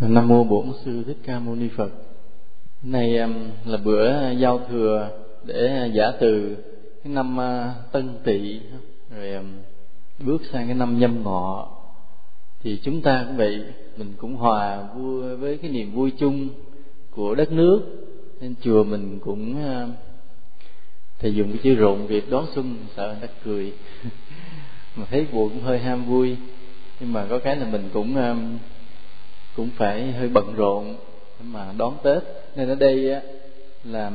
Nam mô Bổn sư Thích Ca Mâu Ni Phật. Nay um, là bữa giao thừa để uh, giả từ cái năm uh, Tân Tỵ rồi um, bước sang cái năm Nhâm Ngọ. Thì chúng ta cũng vậy, mình cũng hòa vui với cái niềm vui chung của đất nước nên chùa mình cũng thì thầy dùng cái chữ rộn việc đón xuân sợ người ta cười mà thấy buồn cũng hơi ham vui nhưng mà có cái là mình cũng um, cũng phải hơi bận rộn mà đón tết. Nên ở đây á, là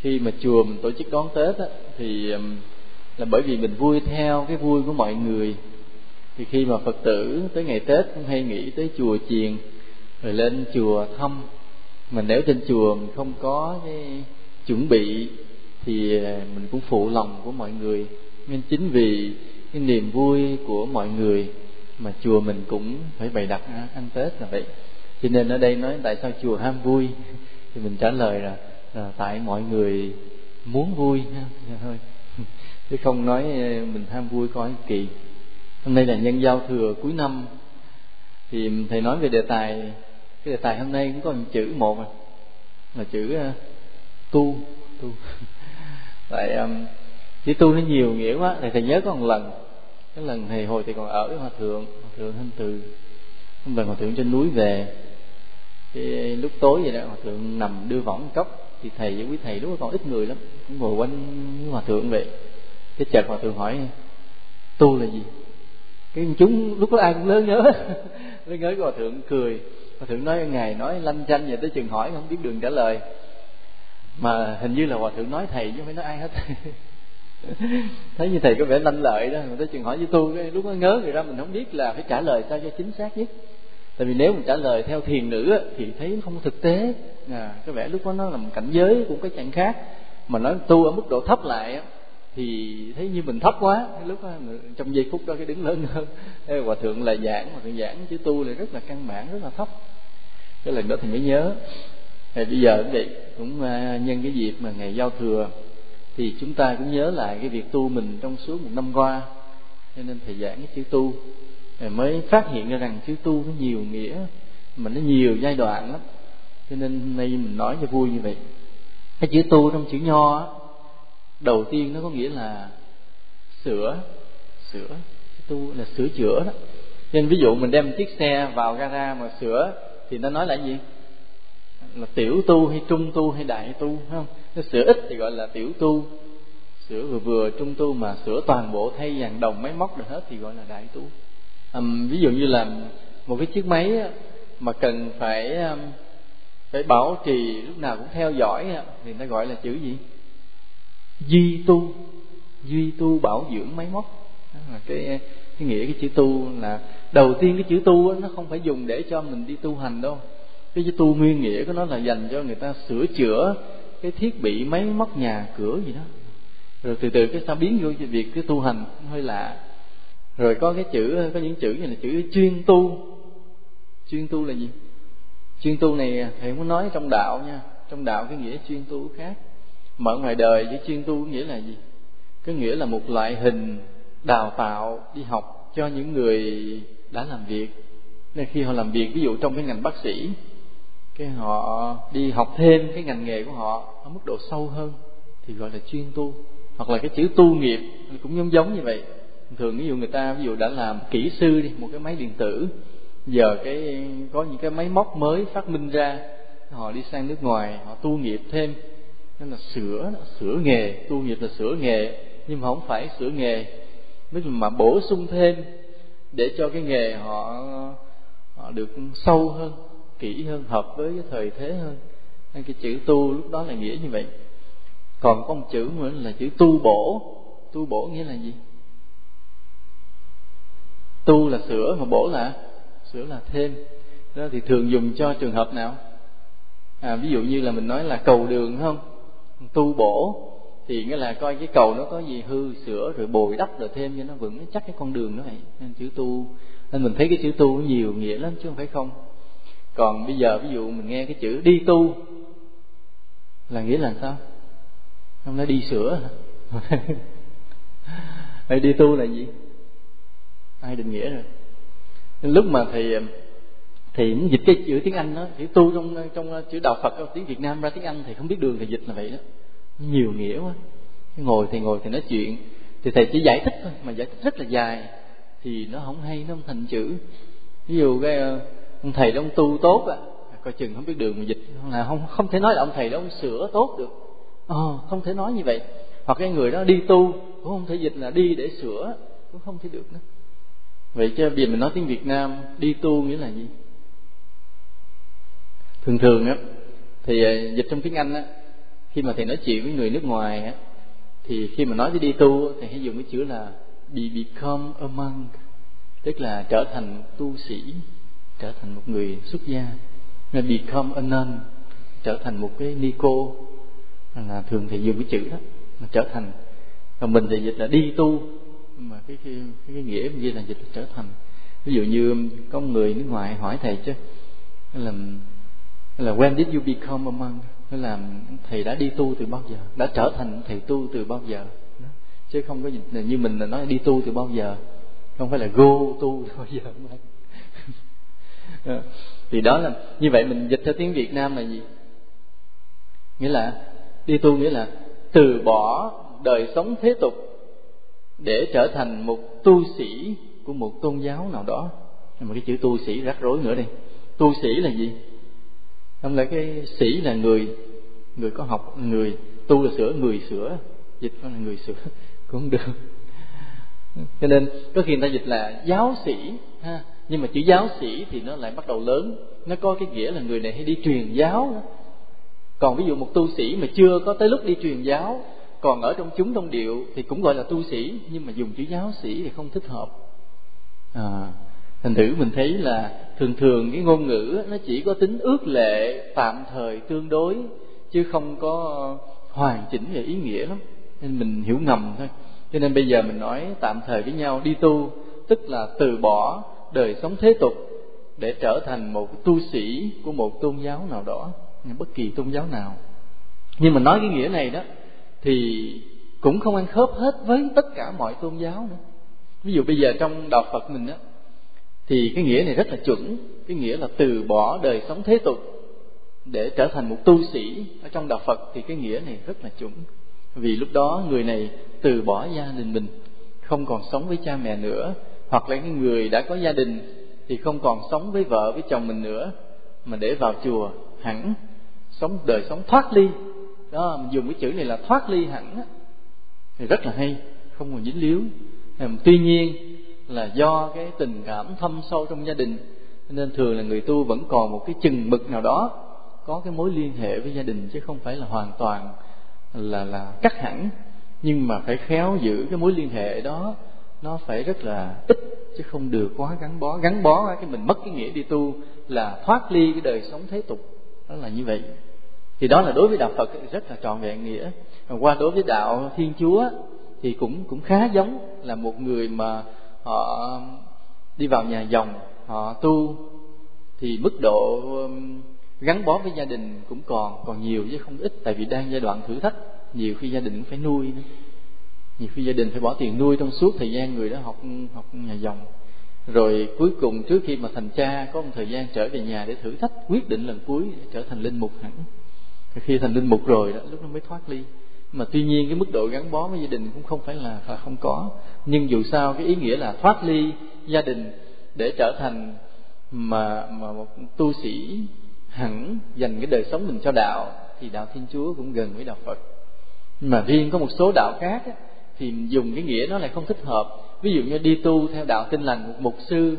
khi mà chùa mình tổ chức đón tết á, thì là bởi vì mình vui theo cái vui của mọi người. Thì khi mà phật tử tới ngày tết cũng hay nghĩ tới chùa chiền rồi lên chùa thăm. Mà nếu trên chùa mình không có cái chuẩn bị thì ờ, mình cũng phụ lòng của mọi người. Nên chính vì cái niềm vui của mọi người mà chùa mình cũng phải bày đặt à, ăn tết là vậy. Cho nên ở đây nói tại sao chùa ham vui? Thì mình trả lời là, là tại mọi người muốn vui thôi. Chứ không nói à, mình ham vui coi kỳ hôm nay là nhân giao thừa cuối năm. Thì thầy nói về đề tài cái đề tài hôm nay cũng có một chữ một à, là chữ uh, tu tu. Tại um, chữ tu nó nhiều nghĩa quá thì thầy nhớ có một lần cái lần thầy hồi thì còn ở với hòa thượng hòa thượng thanh từ. Hôm lần hòa thượng trên núi về. Thì lúc tối vậy đó, hòa thượng nằm đưa võng cốc thì thầy với quý thầy lúc đó còn ít người lắm, cũng ngồi quanh hòa thượng vậy. Cái chợt hòa thượng hỏi, tu là gì? Cái chúng lúc đó ai cũng lớn nhớ. Lớn nhớ hòa thượng cười. Hòa thượng nói ngày nói lanh chanh vậy tới chừng hỏi, không biết đường trả lời. Mà hình như là hòa thượng nói thầy chứ không phải nói ai hết. thấy như thầy có vẻ lanh lợi đó. Mình tới chừng hỏi với tu cái lúc nó ngớ người ra mình không biết là phải trả lời sao cho chính xác nhất. Tại vì nếu mình trả lời theo thiền nữ thì thấy không thực tế. À, có vẻ lúc đó nó là một cảnh giới cũng cái chẳng khác. Mà nói tu ở mức độ thấp lại thì thấy như mình thấp quá. Lúc đó, trong giây phút đó cái đứng lớn hơn. Ê, hòa thượng là giảng hòa thượng giảng chứ tu là rất là căn bản rất là thấp. Cái lần đó thì mới nhớ. Thì bây giờ cũng vậy cũng à, nhân cái dịp mà ngày giao thừa thì chúng ta cũng nhớ lại cái việc tu mình trong suốt một năm qua. Cho nên thầy giảng cái chữ tu mới phát hiện ra rằng chữ tu nó nhiều nghĩa mà nó nhiều giai đoạn lắm. Cho nên hôm nay mình nói cho vui như vậy. Cái chữ tu trong chữ nho á, đầu tiên nó có nghĩa là sửa sửa tu là sửa chữa đó. Nên ví dụ mình đem chiếc xe vào gara mà sửa thì nó nói là gì? Là tiểu tu hay trung tu hay đại tu không? Nó sửa ít thì gọi là tiểu tu. Sửa vừa vừa trung tu mà sửa toàn bộ thay dàn đồng máy móc được hết thì gọi là đại tu. Um, ví dụ như là một cái chiếc máy mà cần phải um, phải bảo trì lúc nào cũng theo dõi thì nó gọi là chữ gì? Duy tu. Duy tu bảo dưỡng máy móc. Đó là cái cái nghĩa cái chữ tu là đầu tiên cái chữ tu nó không phải dùng để cho mình đi tu hành đâu cái tu nguyên nghĩa của nó là dành cho người ta sửa chữa cái thiết bị máy móc nhà cửa gì đó. Rồi từ từ cái sao biến vô việc cái tu hành hơi lạ. Rồi có cái chữ, có những chữ như là chữ chuyên tu. Chuyên tu là gì? Chuyên tu này thầy muốn nói trong đạo nha. Trong đạo cái nghĩa chuyên tu khác. Mà ở ngoài đời chữ chuyên tu nghĩa là gì? Có nghĩa là một loại hình đào tạo đi học cho những người đã làm việc. Nên khi họ làm việc, ví dụ trong cái ngành bác sĩ cái họ đi học thêm cái ngành nghề của họ ở mức độ sâu hơn, thì gọi là chuyên tu, hoặc là cái chữ tu nghiệp cũng giống giống như vậy. Thường ví dụ người ta ví dụ đã làm kỹ sư đi, một cái máy điện tử, giờ cái, có những cái máy móc mới phát minh ra, họ đi sang nước ngoài, họ tu nghiệp thêm. Nên là sửa sửa nghề, tu nghiệp là sửa nghề, nhưng mà không phải sửa nghề. Nếu mà bổ sung thêm để cho cái nghề họ họ được sâu hơn kỹ hơn hợp với cái thời thế hơn. Nên cái chữ tu lúc đó là nghĩa như vậy. Còn có một chữ nữa là chữ tu bổ. Tu bổ nghĩa là gì? Tu là sửa mà bổ là sửa là thêm. Đó thì thường dùng cho trường hợp nào? À, ví dụ như là mình nói là cầu đường không? Tu bổ thì nghĩa là coi cái cầu nó có gì hư sửa rồi bồi đắp rồi thêm cho nó vững. Chắc cái con đường đó vậy nên chữ tu. Nên mình thấy cái chữ tu nhiều nghĩa lắm chứ không phải không còn bây giờ, ví dụ mình nghe cái chữ đi tu, là nghĩa là sao? Không nói đi sửa hay đi tu là gì? Ai định nghĩa rồi? Nên lúc mà thầy um, thì dịch cái chữ tiếng anh đó chữ tu trong trong uh, chữ đạo phật uh, tiếng việt nam ra tiếng anh thì không biết đường thì dịch là vậy đó. Nhiều nghĩa quá. Ngồi thì ngồi thì nói chuyện. Thì thầy chỉ giải thích thôi, mà giải thích rất là dài. Thì nó không hay, nó không thành chữ. Ví dụ cái uh, ông thầy đó ông tu tốt á. Coi chừng không biết đường mà dịch là không không thể nói là ông thầy đó ông sửa tốt được. Ờ không thể nói như vậy. Hoặc cái người đó đi tu, cũng không thể dịch là đi để sửa, cũng không thể được nữa. Vậy chứ bây giờ mình nói tiếng việt nam, đi tu nghĩa là gì? Thường thường á, thì à, dịch trong tiếng anh á, khi mà thầy nói chuyện với người nước ngoài á, thì khi mà nói tới đi tu thì hãy dùng cái chữ là be, become a monk, tức là trở thành tu sĩ trở thành một người xuất gia là become a nun trở thành một cái nico là thường thì dùng cái chữ đó mà trở thành. Còn mình thì dịch là đi tu mà cái cái, cái, cái nghĩa như là dịch là trở thành. Ví dụ như có người nước ngoài hỏi thầy chứ là là when did you become a monk hay là thầy đã đi tu từ bao giờ? Đã trở thành thầy tu từ bao giờ? Chứ không có như mình là nói đi tu từ bao giờ? Không phải là go tu từ bao giờ Ờ. thì đó là, như vậy mình dịch theo tiếng Việt Nam là gì? Nghĩa là, đi tu nghĩa là từ bỏ đời sống thế tục để trở thành một tu sĩ của một tôn giáo nào đó. Mà cái chữ tu sĩ rắc rối nữa đi. Tu sĩ là gì? Không lẽ cái sĩ là người người có học, người tu là sửa, người sửa? Dịch là người sửa cũng được. Cho nên có khi người ta dịch là giáo sĩ, ha nhưng mà chữ giáo sĩ thì nó lại bắt đầu lớn. Nó có cái nghĩa là người này hay đi truyền giáo còn ví dụ một tu sĩ mà chưa có tới lúc đi truyền giáo còn ở trong chúng trong điệu thì cũng gọi là tu sĩ nhưng mà dùng chữ giáo sĩ thì không thích hợp. À, thành thử mình thấy là thường thường cái ngôn ngữ nó chỉ có tính ước lệ tạm thời tương đối chứ không có hoàn chỉnh về ý nghĩa lắm. Nên mình hiểu ngầm thôi. Cho nên bây giờ mình nói tạm thời với nhau đi tu tức là từ bỏ đời sống thế tục để trở thành một tu sĩ của một tôn giáo nào đó bất kỳ tôn giáo nào. Nhưng mà nói cái nghĩa này đó, thì cũng không ăn khớp hết với tất cả mọi tôn giáo nữa. Ví dụ bây giờ trong đạo phật mình á, thì cái nghĩa này rất là chuẩn. Cái nghĩa là từ bỏ đời sống thế tục để trở thành một tu sĩ ở trong đạo phật, thì cái nghĩa này rất là chuẩn. Vì lúc đó người này từ bỏ gia đình mình, không còn sống với cha mẹ nữa hoặc là cái người đã có gia đình thì không còn sống với vợ với chồng mình nữa, mà để vào chùa hẳn, sống đời sống thoát ly. Đó, mình dùng cái chữ này là thoát ly hẳn thì rất là hay, không còn dính líu. Tuy nhiên là do cái tình cảm thâm sâu trong gia đình nên thường là người tu vẫn còn một cái chừng mực nào đó, có cái mối liên hệ với gia đình, chứ không phải là hoàn toàn là là cắt hẳn. Nhưng mà phải khéo giữ cái mối liên hệ đó nó phải rất là ít, chứ không được quá gắn bó. Gắn bó cái mình mất cái nghĩa đi tu là thoát ly cái đời sống thế tục. Đó là như vậy. Thì đó là đối với đạo Phật rất là trọn vẹn nghĩa. Còn qua đối với đạo Thiên Chúa thì cũng cũng khá giống là một người mà họ đi vào nhà dòng, họ tu. Thì mức độ um, gắn bó với gia đình cũng còn còn nhiều chứ không ít. Tại vì đang giai đoạn thử thách, nhiều khi gia đình cũng phải nuôi nữa nhiều khi gia đình phải bỏ tiền nuôi trong suốt thời gian người đó học học nhà dòng. Rồi cuối cùng trước khi mà thành cha có một thời gian trở về nhà để thử thách quyết định lần cuối trở thành linh mục hẳn. Khi thành linh mục rồi đó lúc nó mới thoát ly. Mà tuy nhiên cái mức độ gắn bó với gia đình cũng không phải là là không có. Nhưng dù sao cái ý nghĩa là thoát ly gia đình để trở thành mà mà một tu sĩ hẳn dành cái đời sống mình cho đạo thì đạo thiên chúa cũng gần với đạo phật. Mà riêng có một số đạo khác á, thì dùng cái nghĩa nó lại không thích hợp. Ví dụ như đi tu theo đạo tinh lành một mục sư,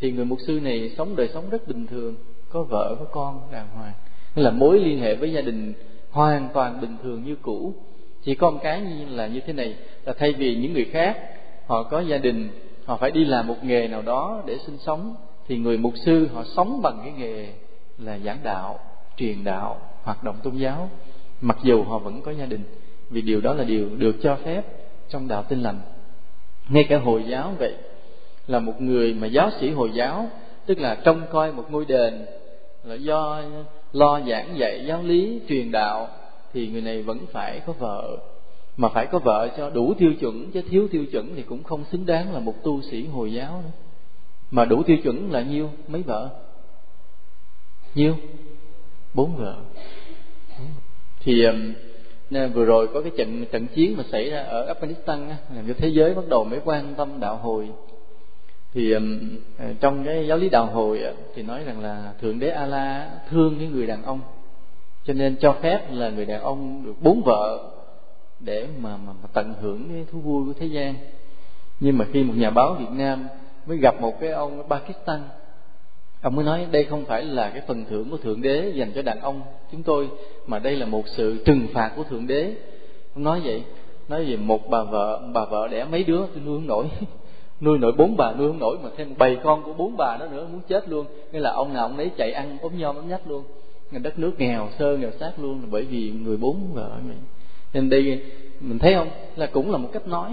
thì người mục sư này sống đời sống rất bình thường, có vợ, có con, đàng hoàng. Nên là mối liên hệ với gia đình hoàn toàn bình thường như cũ. Chỉ có một cái như là như thế này, là thay vì những người khác, họ có gia đình, họ phải đi làm một nghề nào đó để sinh sống, thì người mục sư họ sống bằng cái nghề là giảng đạo, truyền đạo, hoạt động tôn giáo, mặc dù họ vẫn có gia đình. Vì điều đó là điều được cho phép trong đạo tin lành. Ngay cả hồi giáo vậy, là một người mà giáo sĩ hồi giáo, tức là trông coi một ngôi đền, là do lo giảng dạy giáo lý, truyền đạo, thì người này vẫn phải có vợ. Mà phải có vợ cho đủ tiêu chuẩn, chứ thiếu tiêu chuẩn thì cũng không xứng đáng là một tu sĩ hồi giáo nữa. Mà đủ tiêu chuẩn là nhiêu? Mấy vợ? Nhiêu? Bốn vợ. Thì um, vừa rồi có cái trận trận chiến mà xảy ra ở Afghanistan làm cho thế giới bắt đầu mới quan tâm đạo hồi. Thì ờ, trong cái giáo lý đạo hồi thì nói rằng là thượng đế Allah thương cái người đàn ông. Cho nên cho phép là người đàn ông được bốn vợ để mà, mà, mà tận hưởng cái thú vui của thế gian. Nhưng mà khi một nhà báo Việt Nam mới gặp một cái ông ở Pakistan ông mới nói, đây không phải là cái phần thưởng của thượng đế dành cho đàn ông chúng tôi, mà đây là một sự trừng phạt của thượng đế. Ông nói vậy, nói về một bà vợ bà vợ đẻ mấy đứa, tôi nuôi không nổi. Nuôi nổi bốn bà, nuôi không nổi, mà thêm bầy con của bốn bà đó nữa, muốn chết luôn. Nghĩa là ông nào ông lấy chạy ăn, ốm nhom, ốm nhách luôn. Đất nước nghèo, sơ nghèo sát luôn bởi vì người bốn vợ vậy. Nên đây, mình thấy không? Là cũng là một cách nói.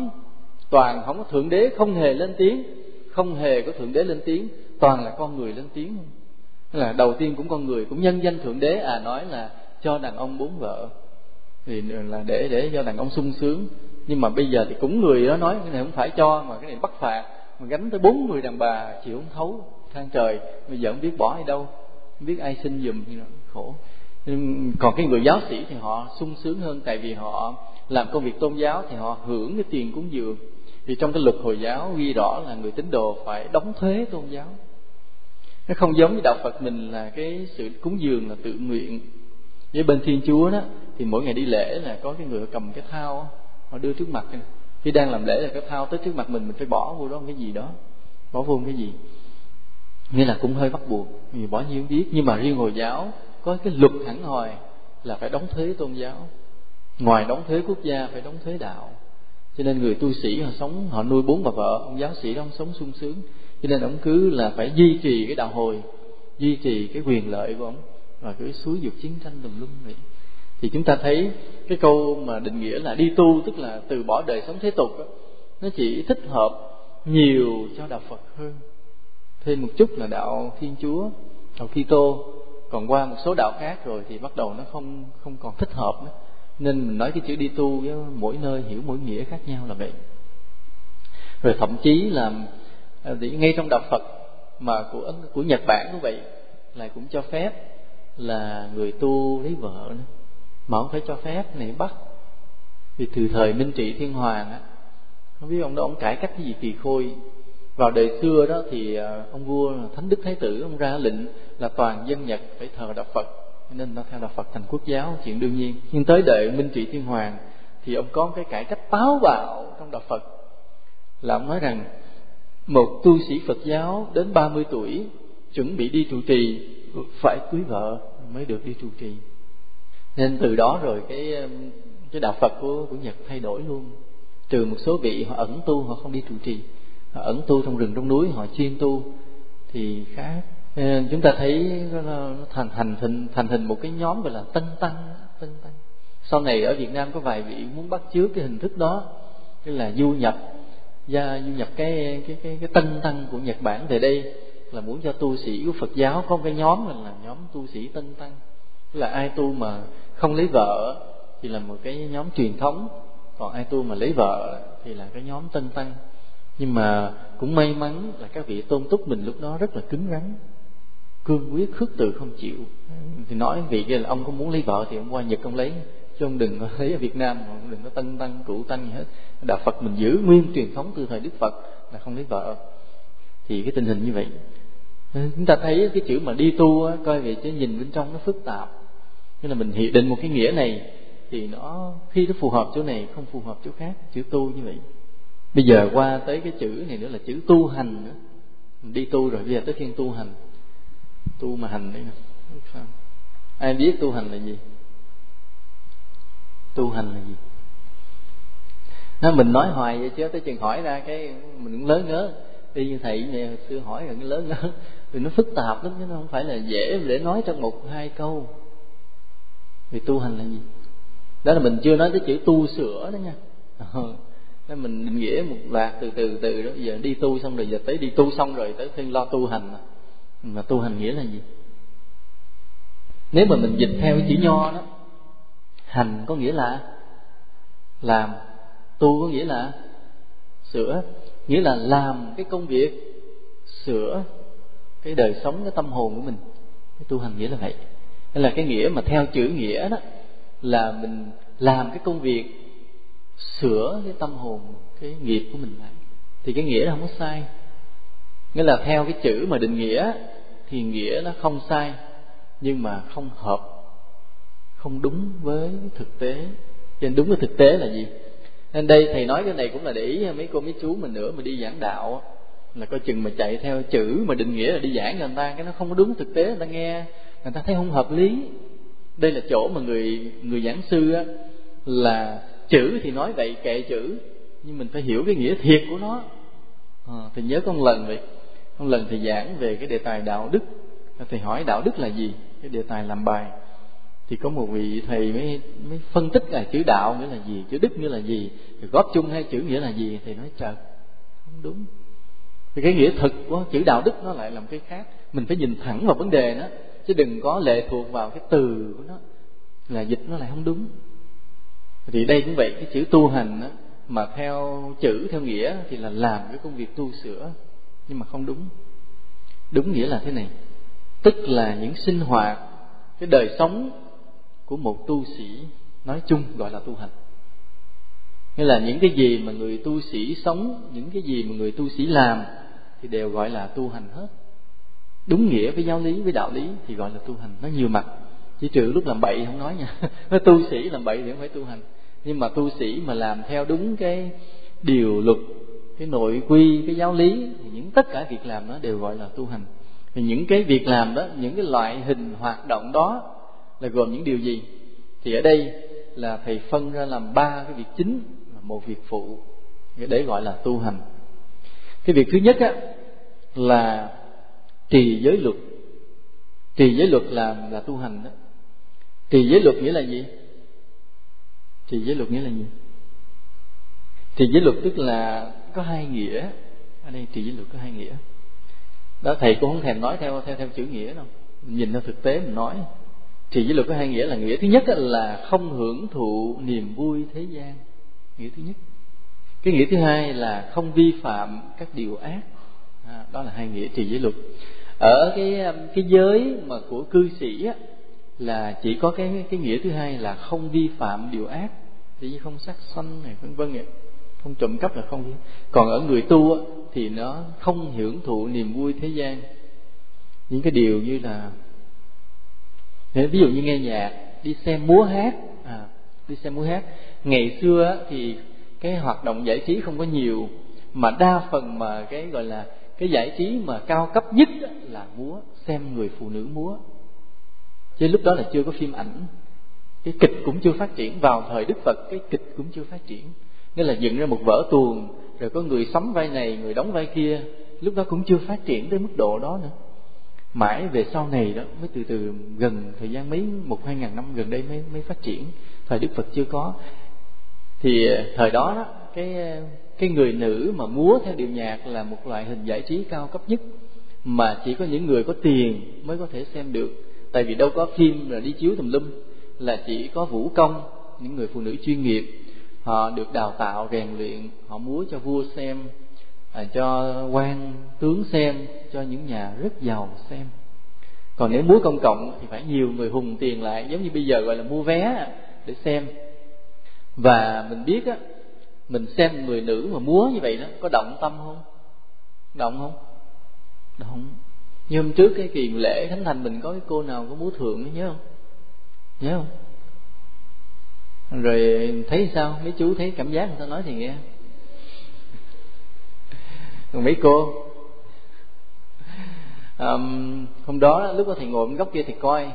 Toàn không có thượng đế, không hề lên tiếng, không hề có thượng đế lên tiếng toàn là con người lên tiếng. Là đầu tiên cũng con người, cũng nhân danh thượng đế à nói là cho đàn ông bốn vợ. Thì là để để cho đàn ông sung sướng. Nhưng mà bây giờ thì cũng người đó nói, cái này không phải cho, mà cái này bắt phạt. Mà gánh tới bốn người đàn bà, chịu không thấu, than trời, bây giờ không biết bỏ hay đâu, không biết ai xin giùm khổ. Còn cái người giáo sĩ thì họ sung sướng hơn, tại vì họ làm công việc tôn giáo thì họ hưởng cái tiền cúng dường thì trong cái luật hồi giáo ghi rõ là người tín đồ phải đóng thuế tôn giáo. Nó không giống như đạo phật mình là cái sự cúng dường là tự nguyện. Với bên thiên chúa đó, thì mỗi ngày đi lễ là có cái người cầm cái thao họ đưa trước mặt. Khi đang làm lễ là cái thao tới trước mặt mình mình phải bỏ vô đó cái gì đó. Bỏ vô cái gì. Nghĩa là cũng hơi bắt buộc, vì bỏ nhiêu biết. Nhưng mà riêng hồi giáo có cái luật hẳn hòi là phải đóng thuế tôn giáo. Ngoài đóng thuế quốc gia, phải đóng thuế đạo cho nên người tu sĩ họ sống họ nuôi bốn bà vợ ông giáo sĩ đó ông sống sung sướng. Cho nên ông cứ là phải duy trì cái đạo hồi duy trì cái quyền lợi của ông và cứ suối dục chiến tranh tùm lum vậy thì chúng ta thấy cái câu mà định nghĩa là đi tu tức là từ bỏ đời sống thế tục đó, nó chỉ thích hợp nhiều cho đạo Phật hơn. Thêm một chút là đạo Thiên Chúa đạo Kitô. Còn qua một số đạo khác rồi thì bắt đầu nó không không còn thích hợp nữa nên mình nói cái chữ đi tu với mỗi nơi hiểu mỗi nghĩa khác nhau là vậy. Rồi thậm chí là à, ngay trong đạo Phật mà của của Nhật Bản cũng vậy là cũng cho phép là người tu lấy vợ nữa. Mà không phải cho phép này, bắt. Vì từ thời Minh Trị Thiên Hoàng á, không biết ông đó, ông cải cách cái gì kỳ khôi. Vào đời xưa đó thì à, ông vua thánh đức thái tử, ông ra lệnh là toàn dân nhật phải thờ đạo phật nên nó theo đạo phật thành quốc giáo, chuyện đương nhiên. Nhưng tới đời minh trị thiên hoàng, thì ông có cái cải cách táo bạo trong đạo phật, là ông nói rằng, một tu sĩ phật giáo đến 30 tuổi, chuẩn bị đi trụ trì, phải cưới vợ mới được đi trụ trì. Nên từ đó rồi cái cái đạo phật của của nhật thay đổi luôn. Trừ một số vị họ ẩn tu, họ không đi trụ trì. Họ ẩn tu trong rừng, trong núi, họ chuyên tu, thì khác. Ờ, chúng ta thấy nó thành thành hình thành hình một cái nhóm gọi là tân tăng tân tăng. Sau này ở Việt Nam có vài vị muốn bắt chước cái hình thức đó tức là du nhập gia du nhập cái cái cái cái tân tăng của Nhật Bản về đây là muốn cho tu sĩ của Phật giáo có một cái nhóm là, là nhóm tu sĩ tân tăng. Tức là ai tu mà không lấy vợ thì là một cái nhóm truyền thống còn ai tu mà lấy vợ thì là cái nhóm tân tăng. Nhưng mà cũng may mắn là các vị tôn túc mình lúc đó rất là cứng rắn cương quyết khước từ không chịu. Thì nói vị kia là ông có muốn lấy vợ thì ông qua nhật ông lấy chứ ông đừng có lấy ở việt nam ông đừng có tân tăng cụ tăng gì hết. Đạo phật mình giữ nguyên truyền thống từ thời đức phật là không lấy vợ. Thì cái tình hình như vậy. Ừ, chúng ta thấy cái chữ mà đi tu á, coi về chứ nhìn bên trong nó phức tạp. Nên là mình hiện định một cái nghĩa này thì nó khi nó phù hợp chỗ này không phù hợp chỗ khác chữ tu như vậy. Bây giờ qua tới cái chữ này nữa là chữ tu hành nữa. Đi tu rồi bây giờ tới phiên tu hành tu mà hành đấy ai biết tu hành là gì? Tu hành là gì? Nó mình nói hoài vậy chứ, tới chừng hỏi ra cái mình cũng lớn ngớ. Y như thầy này hồi xưa hỏi rồi cái lớn ngớ. Vì nó phức tạp lắm, chứ nó không phải là dễ để nói trong một hai câu. Vì tu hành là gì? Đó là mình chưa nói tới chữ tu sửa đó nha. Ờ. Nên mình định nghĩa một loạt từ từ từ đó. Giờ đi tu xong rồi, giờ tới đi tu xong rồi, tới khi lo tu hành mà tu hành nghĩa là gì? Nếu mà mình dịch theo chữ nho đó, hành có nghĩa là làm, tu có nghĩa là sửa, nghĩa là làm cái công việc, sửa cái đời sống, cái tâm hồn của mình. Cái tu hành nghĩa là vậy. Nên là cái nghĩa mà theo chữ nghĩa đó là mình làm cái công việc, sửa cái tâm hồn, cái nghiệp của mình lại. Thì cái nghĩa là không có sai nghĩa là theo cái chữ mà định nghĩa thì nghĩa nó không sai nhưng mà không hợp không đúng với thực tế. Nên đúng với thực tế là gì? Nên đây thầy nói cái này cũng là để ý mấy cô mấy chú mình nữa mà đi giảng đạo là coi chừng mà chạy theo chữ mà định nghĩa là đi giảng cho người ta cái nó không đúng thực tế người ta nghe người ta thấy không hợp lý. Đây là chỗ mà người người giảng sư á là chữ thì nói vậy kệ chữ nhưng mình phải hiểu cái nghĩa thiệt của nó. Ờ, à, thì nhớ con lần vậy một lần thì giảng về cái đề tài đạo đức. Thầy hỏi đạo đức là gì? Cái đề tài làm bài. Thì có một vị thầy mới mới phân tích là chữ đạo nghĩa là gì chữ đức nghĩa là gì rồi góp chung hai chữ nghĩa là gì thì nói trời không đúng. Thì cái nghĩa thực của chữ đạo đức nó lại làm cái khác. Mình phải nhìn thẳng vào vấn đề đó chứ đừng có lệ thuộc vào cái từ của nó là dịch nó lại không đúng. Thì đây cũng vậy cái chữ tu hành đó, mà theo chữ theo nghĩa thì là làm cái công việc tu sửa nhưng mà không đúng. Đúng nghĩa là thế này. Tức là những sinh hoạt, cái đời sống của một tu sĩ nói chung gọi là tu hành. Nghĩa là những cái gì mà người tu sĩ sống, những cái gì mà người tu sĩ làm thì đều gọi là tu hành hết. Đúng nghĩa với giáo lý, với đạo lý thì gọi là tu hành. Nó nhiều mặt. Chỉ trừ lúc làm bậy không nói nha. Nó tu sĩ làm bậy thì không phải tu hành. Nhưng mà tu sĩ mà làm theo đúng cái điều luật cái nội quy, cái giáo lý, thì những tất cả việc làm đó đều gọi là tu hành. Thì những cái việc làm đó, những cái loại hình hoạt động đó là gồm những điều gì? Thì ở đây là thầy phân ra làm ba cái việc chính và một việc phụ để gọi là tu hành. Cái việc thứ nhất á, là trì giới luật. Trì giới luật là là tu hành đó. Trì giới luật nghĩa là gì? Trì giới luật nghĩa là gì? Trì giới luật tức là có hai nghĩa. Ở đây trì giới luật có hai nghĩa. Đó thầy cũng không thèm nói theo theo theo chữ nghĩa đâu. Nhìn theo thực tế mình nói. Trì giới luật có hai nghĩa là nghĩa thứ nhất là không hưởng thụ niềm vui thế gian. Nghĩa thứ nhất. Cái nghĩa thứ hai là không vi phạm các điều ác. À, đó là hai nghĩa trì giới luật. Ở cái um, cái giới mà của cư sĩ á, là chỉ có cái cái nghĩa thứ hai là không vi phạm điều ác. Thì như không sát sanh này vân vân vậy không trộm cắp là không. Còn ở người tu á, thì nó không hưởng thụ niềm vui thế gian. Những cái điều như là ví dụ như nghe nhạc đi xem múa hát à, đi xem múa hát. Ngày xưa á, thì cái hoạt động giải trí không có nhiều mà đa phần mà cái gọi là cái giải trí mà cao cấp nhất là múa xem người phụ nữ múa. Chứ lúc đó là chưa có phim ảnh. Cái kịch cũng chưa phát triển vào thời đức phật cái kịch cũng chưa phát triển nghĩa là dựng ra một vở tuồng rồi có người sắm vai này người đóng vai kia. Lúc đó cũng chưa phát triển tới mức độ đó nữa. Mãi về sau này đó mới từ từ gần thời gian mấy một hai ngàn năm gần đây mới mới phát triển. Thời đức phật chưa có. Thì ờ, thời đó, đó cái ờ, cái người nữ mà múa theo điệu nhạc là một loại hình giải trí cao cấp nhất. Mà chỉ có những người có tiền mới có thể xem được. Tại vì đâu có phim là đi chiếu tùm lum là chỉ có vũ công những người phụ nữ chuyên nghiệp họ được đào tạo rèn luyện. Họ múa cho vua xem à, cho quan tướng xem cho những nhà rất giàu xem. Còn nếu múa công cộng thì phải nhiều người hùng tiền lại giống như bây giờ gọi là mua vé để xem. Và mình biết á mình xem người nữ mà múa như vậy đó có động tâm không? Động không? Động. Như hôm trước cái kỳ lễ thánh thành mình có cái cô nào có múa thượng nhớ không? Nhớ không? Rồi thấy sao? Mấy chú thấy cảm giác người ta nói thì nghe. Còn mấy cô? Um, hôm đó lúc đó thầy ngồi bên góc kia thì coi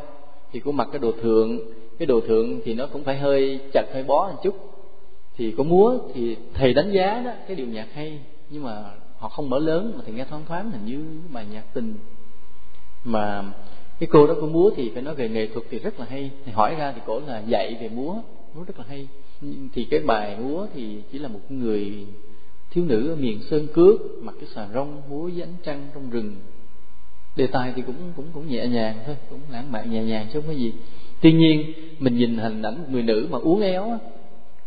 thì cũng mặc cái đồ thượng. Cái đồ thượng thì nó cũng phải hơi chặt hơi bó một chút. Thì có múa thì thầy đánh giá đó cái điệu nhạc hay. Nhưng mà họ không mở lớn mà thầy nghe thoáng thoáng hình như bài nhạc tình. Mà cái cô đó có múa thì phải nói về nghệ thuật thì rất là hay. Thầy hỏi ra thì cổ là dạy về múa múa rất là hay. Thì cái bài múa thì chỉ là một người thiếu nữ ở miền sơn cước, mặc cái xà rông múa với ánh trăng trong rừng. Đề tài thì cũng cũng cũng nhẹ nhàng thôi, cũng lãng mạn nhẹ nhàng chứ không có gì. Tuy nhiên, mình nhìn hình ảnh người nữ mà uốn éo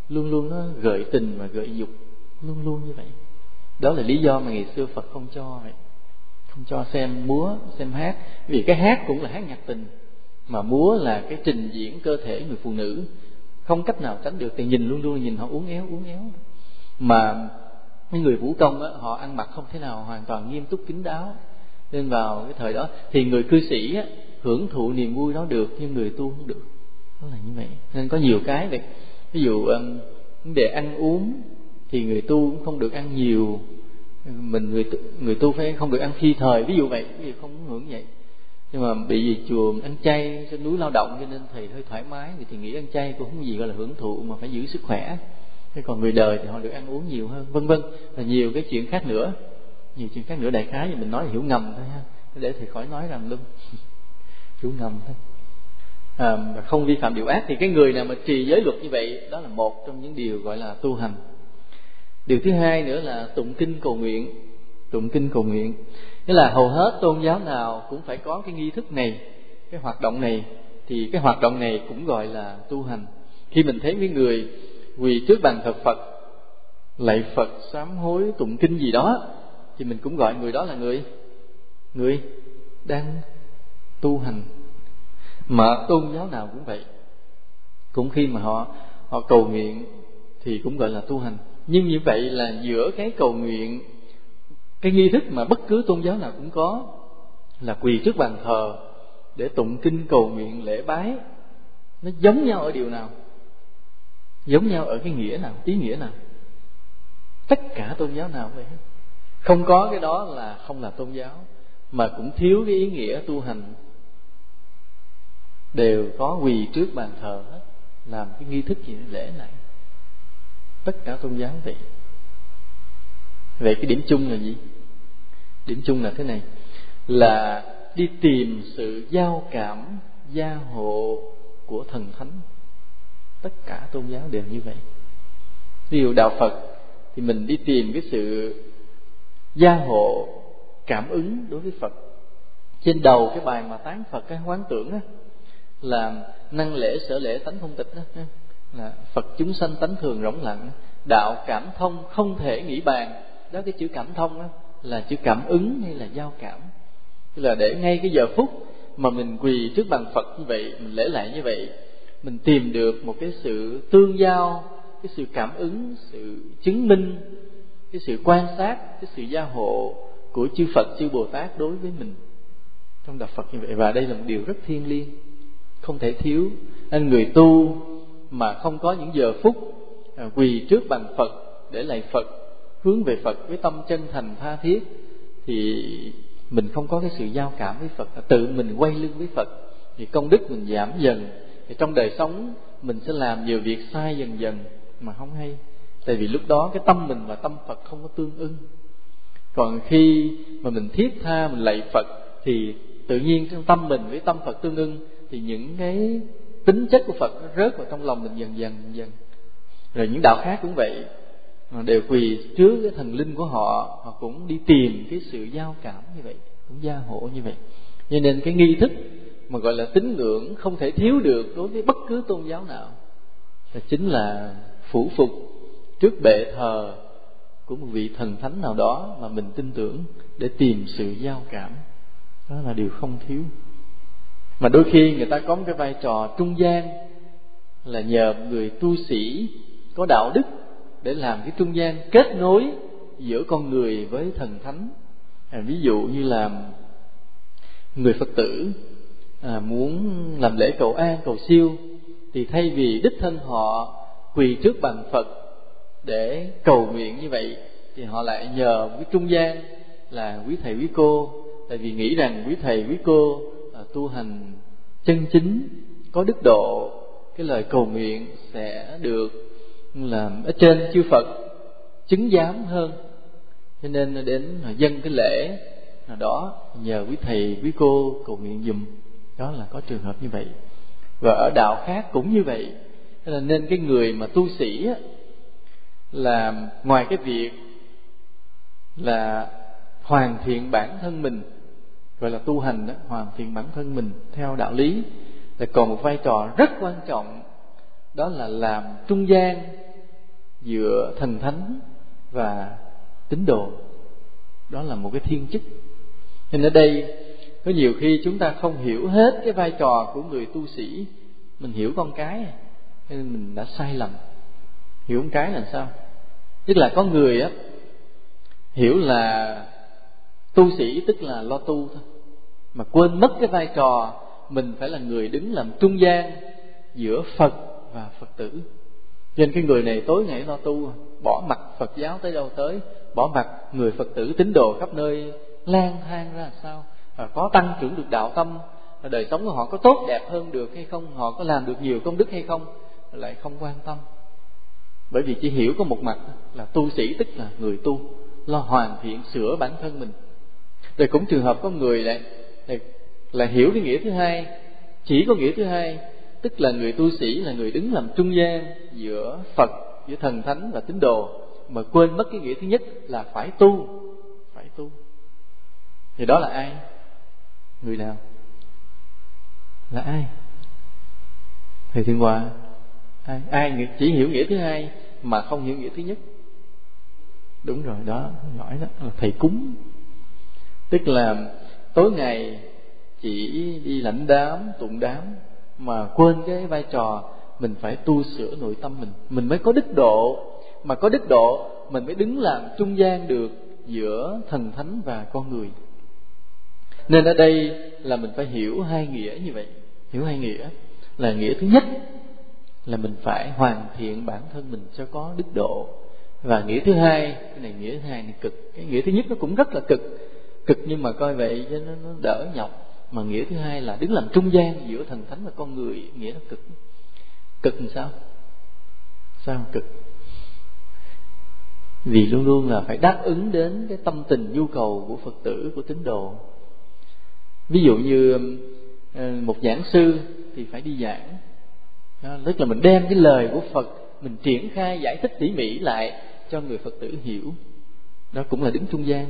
luôn luôn nó gợi tình và gợi dục, luôn luôn như vậy. Đó là lý do mà ngày xưa phật không cho vậy. Không cho xem múa, xem hát. Vì cái hát cũng là hát nhạc tình, mà múa là cái trình diễn cơ thể người phụ nữ không cách nào tránh được thì nhìn luôn luôn nhìn họ uốn éo uốn éo. Mà mấy người vũ công á, họ ăn mặc không thế nào hoàn toàn nghiêm túc kín đáo. Nên vào cái thời đó thì người cư sĩ á, hưởng thụ niềm vui đó được nhưng người tu không được. Nó là như vậy. Nên có nhiều cái vậy ví dụ vấn đề ăn uống thì người tu cũng không được ăn nhiều. Mình người tu, người tu phải không được ăn phi thời ví dụ vậy ví dụ không muốn hưởng vậy nhưng mà bị vì chùa ăn chay trên núi lao động cho nên thầy hơi thoải mái. Vì thì nghĩ ăn chay cũng không gì gọi là hưởng thụ mà phải giữ sức khỏe. Thế còn người đời thì họ được ăn uống nhiều hơn vân vân. Và nhiều cái chuyện khác nữa. Nhiều chuyện khác nữa đại khái thì mình nói hiểu ngầm thôi ha. Để thầy khỏi nói rằng lưng hiểu ngầm thôi. À, và không vi phạm điều ác thì cái người nào mà trì giới luật như vậy đó là một trong những điều gọi là tu hành. Điều thứ hai nữa là tụng kinh cầu nguyện. Tụng kinh cầu nguyện nghĩa là hầu hết tôn giáo nào cũng phải có cái nghi thức này, cái hoạt động này, thì cái hoạt động này cũng gọi là tu hành. Khi mình thấy mấy người quỳ trước bàn thờ phật, lạy phật, sám hối, tụng kinh gì đó, thì mình cũng gọi người đó là người người đang tu hành. Mà tôn giáo nào cũng vậy. Cũng khi mà họ họ cầu nguyện thì cũng gọi là tu hành. Nhưng như vậy là giữa cái cầu nguyện cái nghi thức mà bất cứ tôn giáo nào cũng có là quỳ trước bàn thờ để tụng kinh cầu nguyện lễ bái. Nó giống nhau ở điều nào? Giống nhau ở cái nghĩa nào? Ý nghĩa nào? Tất cả tôn giáo nào vậy không có cái đó là không là tôn giáo, mà cũng thiếu cái ý nghĩa tu hành. Đều có quỳ trước bàn thờ hết, làm cái nghi thức gì lễ này tất cả tôn giáo vậy. Vậy cái điểm chung là gì? Điểm chung là thế này, là đi tìm sự giao cảm, gia hộ của thần thánh. Tất cả tôn giáo đều như vậy. Ví dụ đạo phật thì mình đi tìm cái sự gia hộ, cảm ứng đối với phật. Trên đầu cái bài mà tán phật, cái quán tưởng á, là năng lễ sở lễ tánh thông tịch đó là phật chúng sanh tánh thường rỗng lặng. Đạo cảm thông không thể nghĩ bàn. Đó cái chữ cảm thông đó là chữ cảm ứng hay là giao cảm. Tức là để ngay cái giờ phút mà mình quỳ trước bàn phật như vậy, mình lễ lại như vậy, mình tìm được một cái sự tương giao, cái sự cảm ứng, sự chứng minh, cái sự quan sát, cái sự gia hộ của chư phật, chư bồ tát đối với mình. Trong đạo phật như vậy, và đây là một điều rất thiêng liêng, không thể thiếu. Nên người tu mà không có những giờ phút à, quỳ trước bàn phật để lạy phật hướng về phật với tâm chân thành tha thiết, thì mình không có cái sự giao cảm với phật, tự mình quay lưng với phật. Thì công đức mình giảm dần, thì trong đời sống mình sẽ làm nhiều việc sai dần dần mà không hay. Tại vì lúc đó cái tâm mình và tâm phật không có tương ưng. Còn khi mà mình thiết tha, mình lạy phật, thì tự nhiên trong tâm mình với tâm phật tương ưng, thì những cái tính chất của phật nó rớt vào trong lòng mình dần dần dần rồi những đạo khác cũng vậy. Ờ, đều quỳ trước cái thần linh của họ họ cũng đi tìm cái sự giao cảm như vậy, cũng gia hộ như vậy. Cho nên cái nghi thức mà gọi là tín ngưỡng không thể thiếu được đối với bất cứ tôn giáo nào là chính là phủ phục trước bệ thờ của một vị thần thánh nào đó mà mình tin tưởng để tìm sự giao cảm. Đó là điều không thiếu. Mà đôi khi người ta có một cái vai trò trung gian là nhờ người tu sĩ có đạo đức để làm cái trung gian kết nối giữa con người với thần thánh. À, ví dụ như là người phật tử à, muốn làm lễ cầu an cầu siêu thì thay vì đích thân họ quỳ trước bàn phật để cầu nguyện như vậy thì họ lại nhờ cái trung gian là quý thầy quý cô. Tại vì nghĩ rằng quý thầy quý cô à, tu hành chân chính có đức độ cái lời cầu nguyện sẽ được là ở trên chư Phật chứng giám hơn. Cho nên đến dân cái lễ nào đó nhờ quý thầy quý cô cầu nguyện dùm đó là có trường hợp như vậy. Và ở đạo khác cũng như vậy. Là nên cái người mà tu sĩ là ngoài cái việc là hoàn thiện bản thân mình gọi là tu hành đó, hoàn thiện bản thân mình theo đạo lý là còn một vai trò rất quan trọng đó là làm trung gian giữa thần thánh và tín đồ. Đó là một cái thiên chức. Nên ở đây, có nhiều khi chúng ta không hiểu hết cái vai trò của người tu sĩ. Mình hiểu con cái nên mình đã sai lầm. Hiểu con cái là sao? Tức là có người á, hiểu là tu sĩ, tức là lo tu thôi, mà quên mất cái vai trò mình phải là người đứng làm trung gian giữa phật và phật tử nên cái người này tối ngày lo tu bỏ mặt phật giáo tới đâu tới bỏ mặt người phật tử tín đồ khắp nơi lang thang ra sao à, có tăng trưởng được đạo tâm à, đời sống của họ có tốt đẹp hơn được hay không họ có làm được nhiều công đức hay không lại không quan tâm. Bởi vì chỉ hiểu có một mặt là tu sĩ tức là người tu lo hoàn thiện sửa bản thân mình. Rồi cũng trường hợp có người lại là hiểu cái nghĩa thứ hai chỉ có nghĩa thứ hai tức là người tu sĩ là người đứng làm trung gian giữa phật, giữa thần thánh và tín đồ. Mà quên mất cái nghĩa thứ nhất là phải tu. Phải tu. Thì đó là ai? Người nào? Là ai? Thầy thiên hòa. Ai? Ai chỉ hiểu nghĩa thứ hai mà không hiểu nghĩa thứ nhất? Đúng rồi, đó. Nói đó. Là thầy cúng. Tức là tối ngày chỉ đi lãnh đám, tụng đám mà quên cái vai trò mình phải tu sửa nội tâm mình. Mình mới có đức độ. Mà có đức độ mình mới đứng làm trung gian được giữa thần thánh và con người. Nên ở đây là mình phải hiểu hai nghĩa như vậy. Hiểu hai nghĩa là nghĩa thứ nhất là mình phải hoàn thiện bản thân mình cho có đức độ. Và nghĩa thứ hai cái này nghĩa thứ hai này cực. Cái nghĩa thứ nhất nó cũng rất là cực. Cực nhưng mà coi vậy cho nó, nó đỡ nhọc mà nghĩa thứ hai là đứng làm trung gian giữa thần thánh và con người nghĩa nó cực. Cực làm sao? Sao cực? Vì luôn luôn là phải đáp ứng đến cái tâm tình nhu cầu của phật tử của tín đồ. Ví dụ như ờ, một giảng sư thì phải đi giảng. Đó, tức là mình đem cái lời của phật mình triển khai giải thích tỉ mỉ lại cho người phật tử hiểu. Đó cũng là đứng trung gian.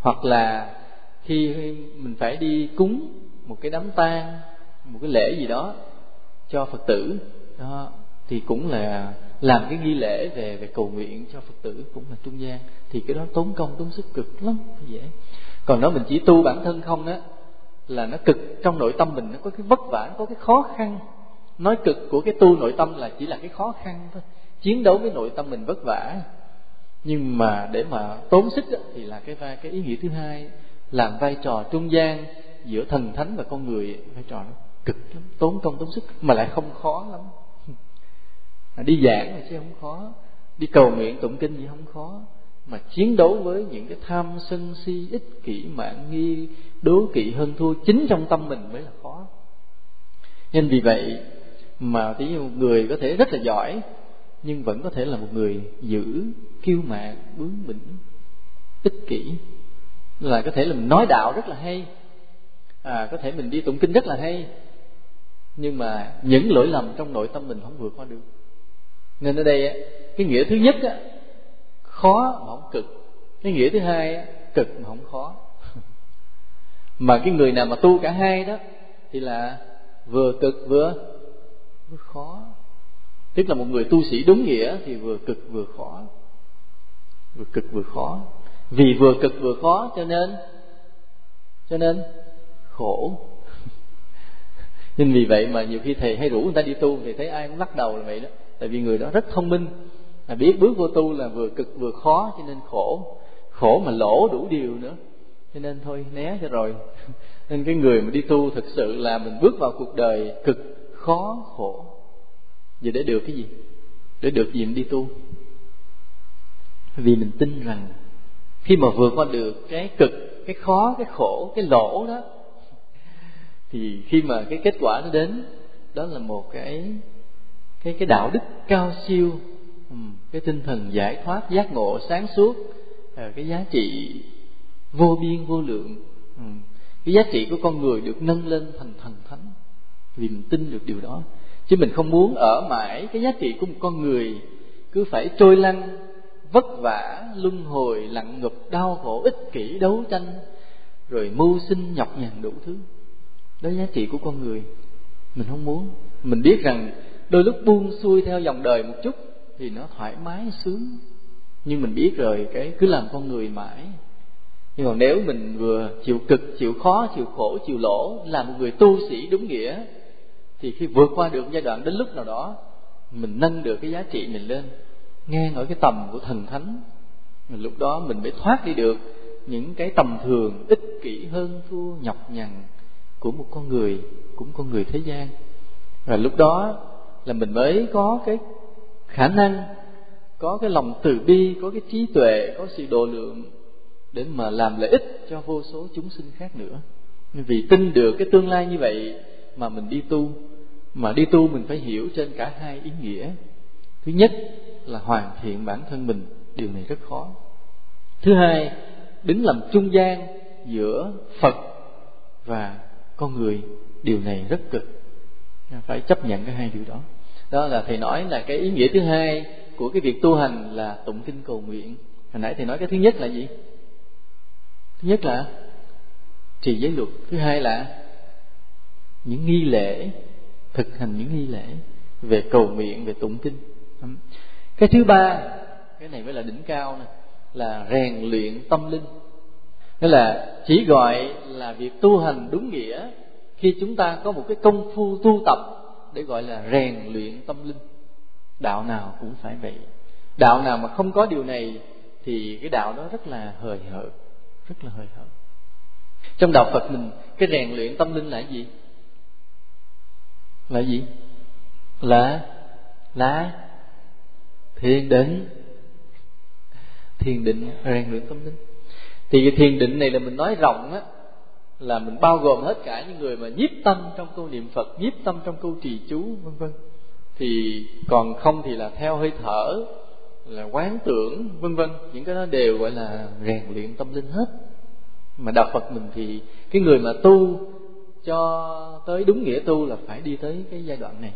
Hoặc là khi mình phải đi cúng một cái đám tang một cái lễ gì đó cho phật tử đó thì cũng là làm cái nghi lễ về về cầu nguyện cho phật tử cũng là trung gian. Thì cái đó tốn công tốn sức cực lắm dễ. Còn nếu mình chỉ tu bản thân không á là nó cực trong nội tâm mình nó có cái vất vả có cái khó khăn. Nói cực của cái tu nội tâm là chỉ là cái khó khăn thôi. Chiến đấu với nội tâm mình vất vả. Nhưng mà để mà tốn sức đó, thì là cái vai cái ý nghĩa thứ hai làm vai trò trung gian giữa thần thánh và con người, vai trò nó cực lắm, tốn công tốn sức, mà lại không khó lắm. À, đi giảng thì chứ không khó, đi cầu nguyện tụng kinh gì không khó, mà chiến đấu với những cái tham sân si, ích kỷ, mạng nghi, đố kỵ, hơn thua chính trong tâm mình mới là khó. Nên vì vậy mà tí một người có thể rất là giỏi, nhưng vẫn có thể là một người giữ kiêu mạn, bướng bỉnh, ích kỷ là có thể là mình nói đạo rất là hay. À có thể mình đi tụng kinh rất là hay. Nhưng mà những lỗi lầm trong nội tâm mình không vượt qua được. Nên ở đây cái nghĩa thứ nhất á, khó mà không cực. Cái nghĩa thứ hai á, cực mà không khó. Mà cái người nào mà tu cả hai đó thì là vừa cực vừa vừa khó. Tức là một người tu sĩ đúng nghĩa thì vừa cực vừa khó. Vừa cực vừa khó vì vừa cực vừa khó, cho nên cho nên khổ. Nên vì vậy mà nhiều khi thầy hay rủ người ta đi tu, thì thấy ai cũng lắc đầu là vậy đó. Tại vì người đó rất thông minh là biết bước vô tu là vừa cực vừa khó, cho nên khổ. Khổ mà lỗ đủ điều nữa. Cho nên thôi, né cho rồi. Nên cái người mà đi tu thực sự là mình bước vào cuộc đời cực khó, khổ. Vì để được cái gì? Để được gì mình đi tu? Vì mình tin rằng khi mà vượt qua được cái cực, cái khó, cái khổ, cái lỗ đó, thì khi mà cái kết quả nó đến, đó là một cái cái cái đạo đức cao siêu ừ, cái tinh thần giải thoát, giác ngộ, sáng suốt à, cái giá trị vô biên, vô lượng ừ. cái giá trị của con người được nâng lên thành thần thánh vì mình tin được điều đó. Chứ mình không muốn ở mãi cái giá trị của một con người cứ phải trôi lăn vất vả, luân hồi lặng ngục đau khổ, ích kỷ, đấu tranh, rồi mưu sinh, nhọc nhằn đủ thứ. Đó giá trị của con người. Mình không muốn. Mình biết rằng đôi lúc buông xuôi theo dòng đời một chút thì nó thoải mái, sướng. Nhưng mình biết rồi, cái cứ làm con người mãi. Nhưng còn nếu mình vừa chịu cực, chịu khó, chịu khổ, chịu lỗ là một người tu sĩ đúng nghĩa, thì khi vượt qua được giai đoạn đến lúc nào đó, mình nâng được cái giá trị mình lên ngang ở cái tầm của thần thánh lúc đó mình mới thoát đi được những cái tầm thường ích kỷ hơn thua nhọc nhằn của một con người, cũng con người thế gian. Và lúc đó là mình mới có cái khả năng, có cái lòng từ bi, có cái trí tuệ, có sự độ lượng để mà làm lợi ích cho vô số chúng sinh khác nữa. Vì tin được cái tương lai như vậy mà mình đi tu, mà đi tu mình phải hiểu trên cả hai ý nghĩa. Thứ nhất là hoàn thiện bản thân mình, điều này rất khó. Thứ hai, đứng làm trung gian giữa phật và con người, điều này rất cực. Phải chấp nhận cái hai điều đó. Đó là thầy nói là cái ý nghĩa thứ hai của cái việc tu hành là tụng kinh cầu nguyện. Hồi nãy thầy nói cái thứ nhất là gì? Thứ nhất là trì giới luật. Thứ hai là những nghi lễ, thực hành những nghi lễ về cầu nguyện, về tụng kinh cái thứ ba, cái này mới là đỉnh cao nè, là rèn luyện tâm linh. Nghĩa là chỉ gọi là việc tu hành đúng nghĩa khi chúng ta có một cái công phu tu tập để gọi là rèn luyện tâm linh. Đạo nào cũng phải vậy. Đạo nào mà không có điều này thì cái đạo đó rất là hời hợt, rất là hời hợt. Trong đạo phật mình, cái rèn luyện tâm linh là gì? Là gì? Là là thiền định thiền định rèn luyện tâm linh. Thì cái thiền định này là mình nói rộng á, là mình bao gồm hết cả những người mà nhiếp tâm trong câu niệm phật, nhiếp tâm trong câu trì chú, vân vân. Thì còn không thì là theo hơi thở, là quán tưởng, vân vân. Những cái đó đều gọi là rèn luyện tâm linh hết. Mà đạo phật mình thì cái người mà tu cho tới đúng nghĩa tu là phải đi tới cái giai đoạn này.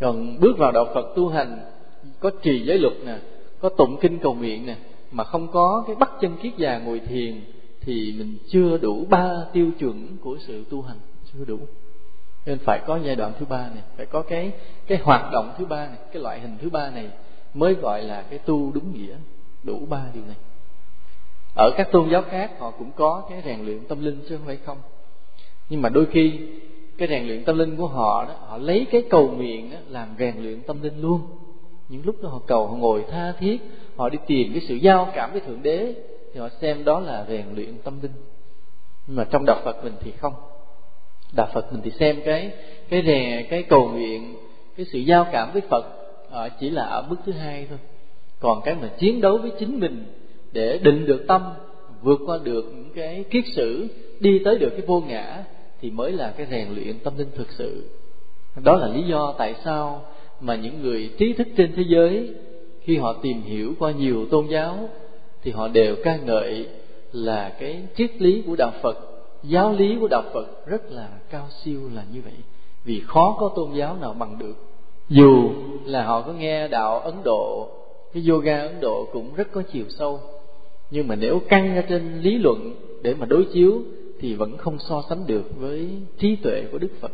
Còn bước vào đạo phật tu hành có trì giới luật nè có tụng kinh cầu nguyện nè mà không có cái bắt chân kiết già ngồi thiền thì mình chưa đủ ba tiêu chuẩn của sự tu hành chưa đủ. Nên phải có giai đoạn thứ ba này phải có cái cái hoạt động thứ ba này cái loại hình thứ ba này mới gọi là cái tu đúng nghĩa đủ ba điều này. Ở các tôn giáo khác họ cũng có cái rèn luyện tâm linh chứ không phải không. Nhưng mà đôi khi cái rèn luyện tâm linh của họ đó họ lấy cái cầu nguyện đó, làm rèn luyện tâm linh luôn những lúc đó họ cầu, họ ngồi tha thiết, họ đi tìm cái sự giao cảm với thượng đế, thì họ xem đó là rèn luyện tâm linh. Nhưng mà trong đạo phật mình thì không. Đạo phật mình thì xem cái cái rè, cái cầu nguyện, cái sự giao cảm với phật ở chỉ là ở bước thứ hai thôi. Còn cái mà chiến đấu với chính mình để định được tâm, vượt qua được những cái kiết sử, đi tới được cái vô ngã, thì mới là cái rèn luyện tâm linh thực sự. Đó là lý do tại sao mà những người trí thức trên thế giới khi họ tìm hiểu qua nhiều tôn giáo thì họ đều ca ngợi là cái triết lý của đạo Phật, giáo lý của đạo Phật rất là cao siêu là như vậy. Vì khó có tôn giáo nào bằng được. Dù là họ có nghe đạo Ấn Độ, cái yoga Ấn Độ cũng rất có chiều sâu. Nhưng mà nếu căng ra trên lý luận để mà đối chiếu thì vẫn không so sánh được với trí tuệ của Đức Phật.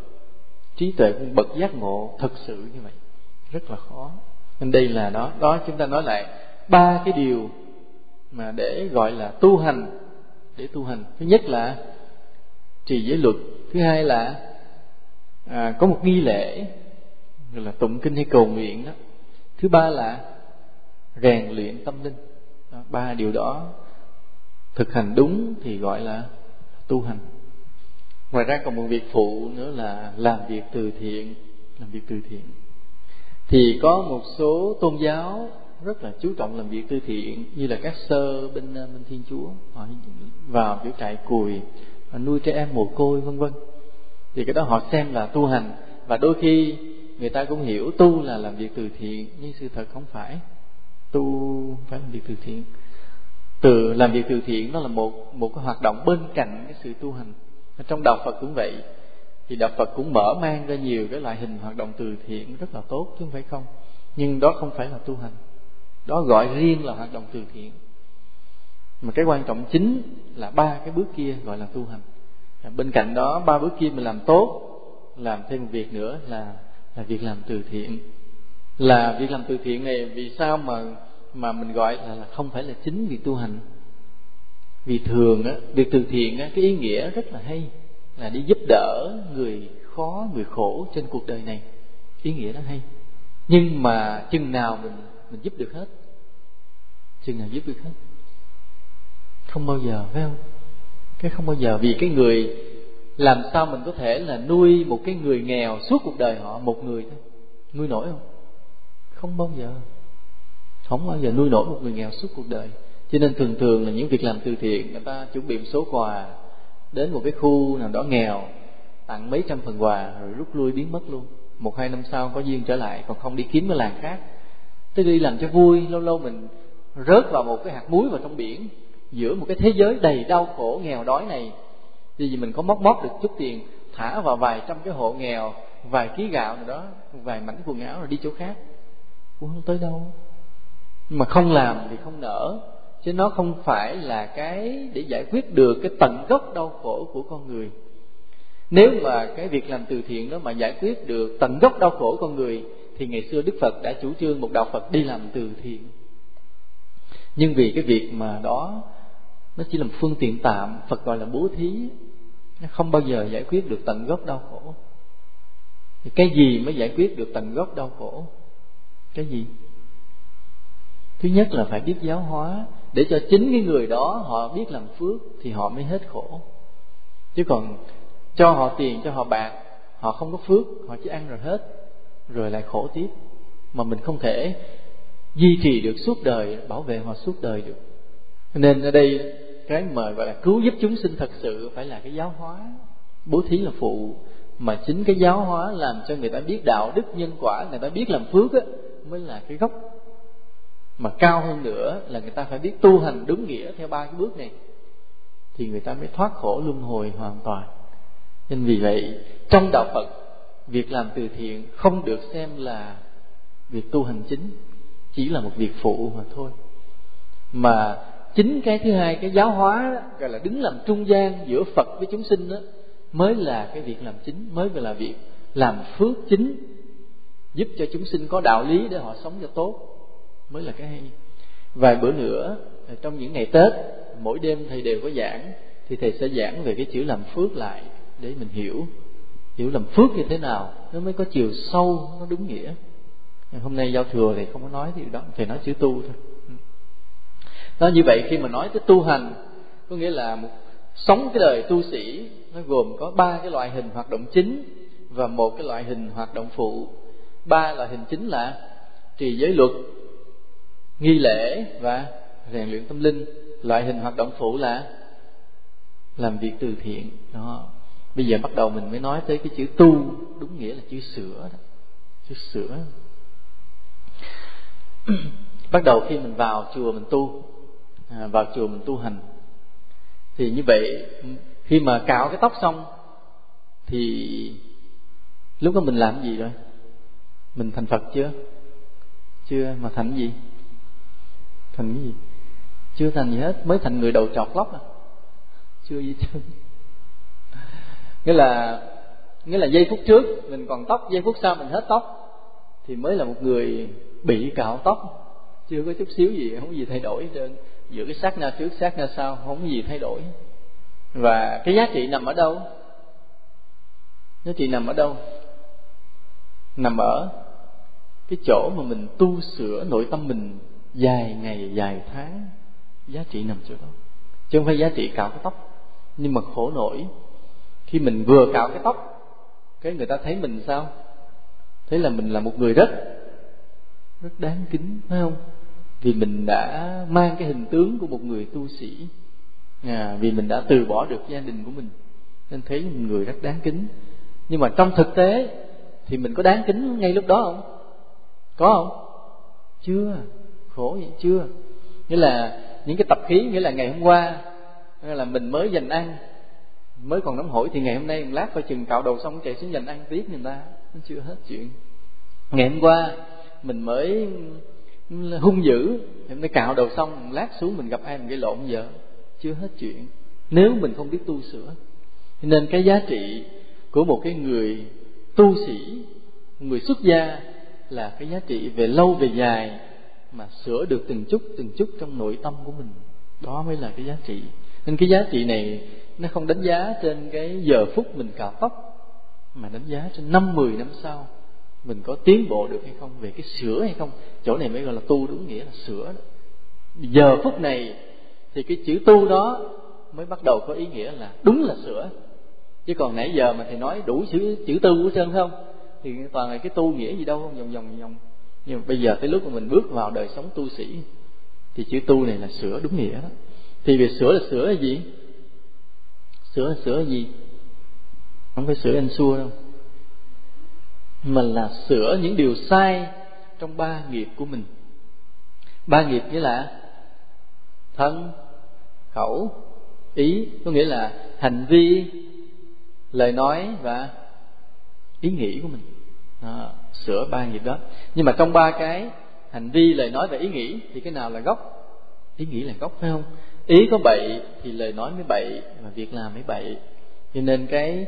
Trí tuệ của bậc giác ngộ thật sự như vậy. Rất là khó. Nên đây là đó, đó chúng ta nói lại ba cái điều mà để gọi là tu hành để tu hành. Thứ nhất là trì giới luật. Thứ hai là à, có một nghi lễ gọi là tụng kinh hay cầu nguyện đó. Thứ ba là rèn luyện tâm linh. Đó, ba điều đó thực hành đúng thì gọi là tu hành. Ngoài ra còn một việc phụ nữa là làm việc từ thiện làm việc từ thiện thì có một số tôn giáo rất là chú trọng làm việc từ thiện, như là các sơ bên ờ, bên thiên chúa. Họ vào chỗ trại cùi ờ, nuôi trẻ em mồ côi, vân vân. Thì cái đó họ xem là tu hành. Và đôi khi người ta cũng hiểu tu là làm việc từ thiện, nhưng sự thật không phải. Tu phải làm việc từ thiện. Từ làm việc từ thiện nó là một một cái hoạt động bên cạnh cái sự tu hành. Trong đạo Phật cũng vậy thì đạo Phật cũng mở mang ra nhiều cái loại hình hoạt động từ thiện rất là tốt chứ không phải không. Nhưng đó không phải là tu hành. Đó gọi riêng là hoạt động từ thiện. Mà cái quan trọng chính là ba cái bước kia gọi là tu hành. Bên cạnh đó ba bước kia mình làm tốt làm thêm một việc nữa là là việc làm từ thiện. Là việc làm từ thiện này vì sao mà mà mình gọi là, là không phải là chính việc tu hành? Vì thường á việc từ thiện á cái ý nghĩa rất là hay là đi giúp đỡ người khó, người khổ trên cuộc đời này. Ý nghĩa đó hay. Nhưng mà chừng nào mình mình giúp được hết, chừng nào giúp được hết, không bao giờ, phải không? Cái không bao giờ, vì cái người làm sao mình có thể là nuôi một cái người nghèo suốt cuộc đời họ một người thôi. Nuôi nổi không? Không bao giờ. Không bao giờ nuôi nổi một người nghèo suốt cuộc đời. Cho nên thường thường là những việc làm từ thiện, người ta chuẩn bị một số quà đến một cái khu nào đó nghèo, tặng mấy trăm phần quà rồi rút lui biến mất luôn. Một hai năm sau có duyên trở lại, còn không đi kiếm cái làng khác. Tôi đi làm cho vui, lâu lâu mình rớt vào một cái hạt muối vào trong biển, giữa một cái thế giới đầy đau khổ nghèo đói này. Vì mình có móc móc được chút tiền, thả vào vài trăm cái hộ nghèo, vài ký gạo nào đó, vài mảnh quần áo rồi đi chỗ khác. Cũng không tới đâu. Nhưng mà không làm thì không nở chứ nó không phải là cái để giải quyết được cái tận gốc đau khổ của con người. Nếu mà cái việc làm từ thiện đó mà giải quyết được tận gốc đau khổ con người, thì ngày xưa đức phật đã chủ trương một đạo phật đi làm từ thiện. Nhưng vì cái việc mà đó, nó chỉ là một phương tiện tạm, phật gọi là bố thí, nó không bao giờ giải quyết được tận gốc đau khổ. Thì cái gì mới giải quyết được tận gốc đau khổ? Cái gì? Thứ nhất là phải biết giáo hóa để cho chính cái người đó họ biết làm phước thì họ mới hết khổ. Chứ còn cho họ tiền, cho họ bạc, họ không có phước, họ chỉ ăn rồi hết, rồi lại khổ tiếp. Mà mình không thể duy trì được suốt đời, bảo vệ họ suốt đời được. Nên ở đây, cái mời gọi là cứu giúp chúng sinh thật sự phải là cái giáo hóa. Bố thí là phụ, mà chính cái giáo hóa làm cho người ta biết đạo đức nhân quả, người ta biết làm phước á, mới là cái gốc mà cao hơn nữa là người ta phải biết tu hành đúng nghĩa theo ba cái bước này. Thì người ta mới thoát khổ luân hồi hoàn toàn. Nên vì vậy trong đạo phật việc làm từ thiện không được xem là việc tu hành chính chỉ là một việc phụ mà thôi. Mà chính cái thứ hai cái giáo hóa đó, gọi là đứng làm trung gian giữa phật với chúng sinh đó mới là cái việc làm chính mới là việc làm phước chính giúp cho chúng sinh có đạo lý để họ sống cho tốt mới là cái hay. Vài bữa nữa ờ, trong những ngày tết, mỗi đêm thầy đều có giảng, thì thầy sẽ giảng về cái chữ làm phước lại để mình hiểu. Hiểu làm phước như thế nào, nó mới có chiều sâu, nó đúng nghĩa. Hôm nay giao thừa thì không có nói thì đó, thầy nói chữ tu thôi. Đó như vậy khi mà nói tới tu hành, có nghĩa là một, sống cái đời tu sĩ, nó gồm có ba cái loại hình hoạt động chính và một cái loại hình hoạt động phụ. Ba loại hình chính là trì giới luật nghi lễ và rèn luyện tâm linh loại hình hoạt động phụ là làm việc từ thiện. Đó. Bây giờ bắt đầu mình mới nói tới cái chữ tu đúng nghĩa là chữ sửa đó. Chữ sửa. Bắt đầu khi mình vào chùa mình tu à, vào chùa mình tu hành thì như vậy khi mà cạo cái tóc xong thì lúc đó mình làm gì rồi? Mình thành phật chưa? Chưa mà thành gì? Thành cái gì? Chưa thành gì hết, mới thành người đầu trọc lóc à? Chưa gì chưa nghĩa là nghĩa là giây phút trước, mình còn tóc, giây phút sau mình hết tóc, thì mới là một người bị cạo tóc. Chưa có chút xíu gì, không có gì thay đổi trên giữa cái sát na trước, sát na sau, không có gì thay đổi. Và cái giá trị nằm ở đâu? Giá trị nằm ở đâu? Nằm ở cái chỗ mà mình tu sửa nội tâm mình dài ngày dài tháng giá trị nằm chỗ đó. Chứ không phải giá trị cạo cái tóc. Nhưng mà khổ nổi khi mình vừa cạo cái tóc cái người ta thấy mình sao? Thấy là mình là một người rất rất đáng kính phải không? Vì mình đã mang cái hình tướng của một người tu sĩ. À, vì mình đã từ bỏ được gia đình của mình nên thấy một người rất đáng kính. Nhưng mà trong thực tế thì mình có đáng kính ngay lúc đó không? Có không? Chưa khổ vậy, chưa? Nghĩa là những cái tập khí, nghĩa là ngày hôm qua là mình mới dành ăn, mới còn nóng hổi thì ngày hôm nay một lát coi chừng cạo đầu xong chạy xuống dành ăn tiếp người ta, nó chưa hết chuyện. Ngày hôm qua mình mới hung dữ hôm nay cạo đầu xong một lát xuống mình gặp ai mình gây lộn vợ chưa hết chuyện. Nếu mình không biết tu sửa, nên cái giá trị của một cái người tu sĩ, người xuất gia là cái giá trị về lâu về dài mà sửa được từng chút từng chút trong nội tâm của mình. Đó mới là cái giá trị. Nên cái giá trị này, nó không đánh giá trên cái giờ phút mình cạo tóc mà đánh giá trên năm, mười năm sau mình có tiến bộ được hay không, về cái sửa hay không. Chỗ này mới gọi là tu đúng nghĩa là sửa đó. giờ phút này thì cái chữ tu đó mới bắt đầu có ý nghĩa là đúng là sửa. Chứ còn nãy giờ mà thầy nói đủ chữ chữ tu của trơn không? Thì toàn là cái tu nghĩa gì đâu không vòng vòng vòng nhưng mà bây giờ tới lúc mà mình bước vào đời sống tu sĩ thì chữ tu này là sửa đúng nghĩa đó. Thì việc sửa là sửa là gì? Sửa là sửa là gì? Không phải sửa anh xua đâu. Mà là sửa những điều sai trong ba nghiệp của mình. Ba nghiệp nghĩa là thân khẩu ý có nghĩa là hành vi lời nói và ý nghĩ của mình. À, sửa ba nghiệp đó. Nhưng mà trong ba cái hành vi lời nói và ý nghĩ, thì cái nào là gốc? Ý nghĩ là gốc, phải không? Ý có bậy thì lời nói mới bậy, mà việc làm mới bậy. Cho nên cái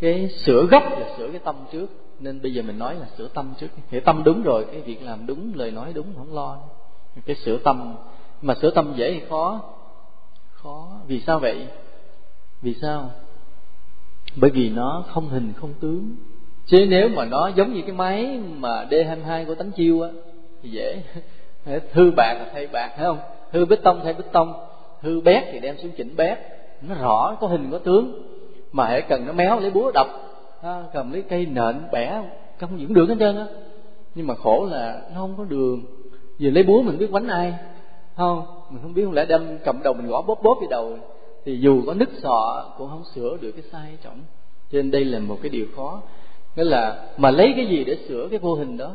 cái sửa gốc là sửa cái tâm trước. Nên bây giờ mình nói là sửa tâm trước. Hiểu tâm đúng rồi, cái việc làm đúng, lời nói đúng, không lo. Cái sửa tâm, mà sửa tâm dễ hay khó. Khó. Vì sao vậy? Vì sao? Bởi vì nó không hình, không tướng chứ nếu mà nó giống như cái máy mà d 22 của tánh chiêu á, thì dễ. Hư bạc là thay bạc, thấy không? Hư bít tông thay bít tông. Hư bét thì đem xuống chỉnh bét. Nó rõ, có hình có tướng. Mà hãy cần nó méo lấy búa đập cầm lấy cây nện, bẻ, không những đường hết trơn á. Nhưng mà khổ là nó không có đường. Vì lấy búa mình biết quánh ai không? Mình không biết không lẽ đem cầm đầu mình gõ bóp bóp cái đầu. Thì dù có nứt sọ cũng không sửa được cái sai trọng. Cho nên đây là một cái điều khó nghĩa là mà lấy cái gì để sửa cái vô hình đó?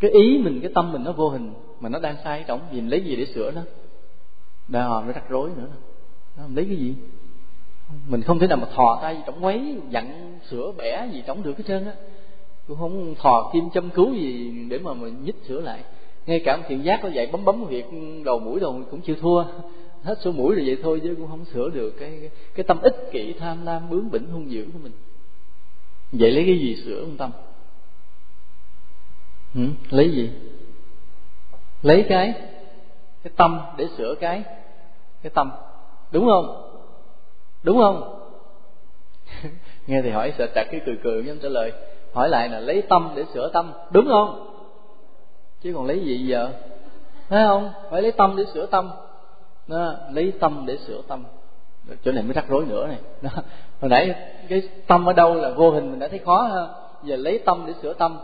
Cái ý mình cái tâm mình nó vô hình mà nó đang sai trọng vì mình lấy gì để sửa nó đà hòm nó rắc rối nữa. Đó, mình lấy cái gì? Mình không thể nào mà thò tay trống quấy dặn sửa bẻ gì trống được hết trơn á. Cũng không thò kim châm cứu gì để mà mình nhích sửa lại. Ngay cả thiện giác có dạy bấm bấm việc đầu mũi đầu cũng chưa thua. Hết số mũi rồi vậy thôi chứ cũng không sửa được cái cái tâm ích kỷ tham lam bướng bỉnh hung dữ của mình vậy lấy cái gì sửa ông tâm? Ừ? lấy gì? Lấy cái cái tâm để sửa cái cái tâm. Đúng không? Đúng không? Nghe thì hỏi sợ chặt cái cười cười nhưng trả lời. Hỏi lại là lấy tâm để sửa tâm. Đúng không? Chứ còn lấy gì giờ? Thấy không? Phải lấy tâm để sửa tâm. Đó, lấy tâm để sửa tâm chỗ này mới rắc rối nữa này. Đó. hồi nãy cái tâm ở đâu là vô hình mình đã thấy khó ha. Giờ lấy tâm để sửa tâm.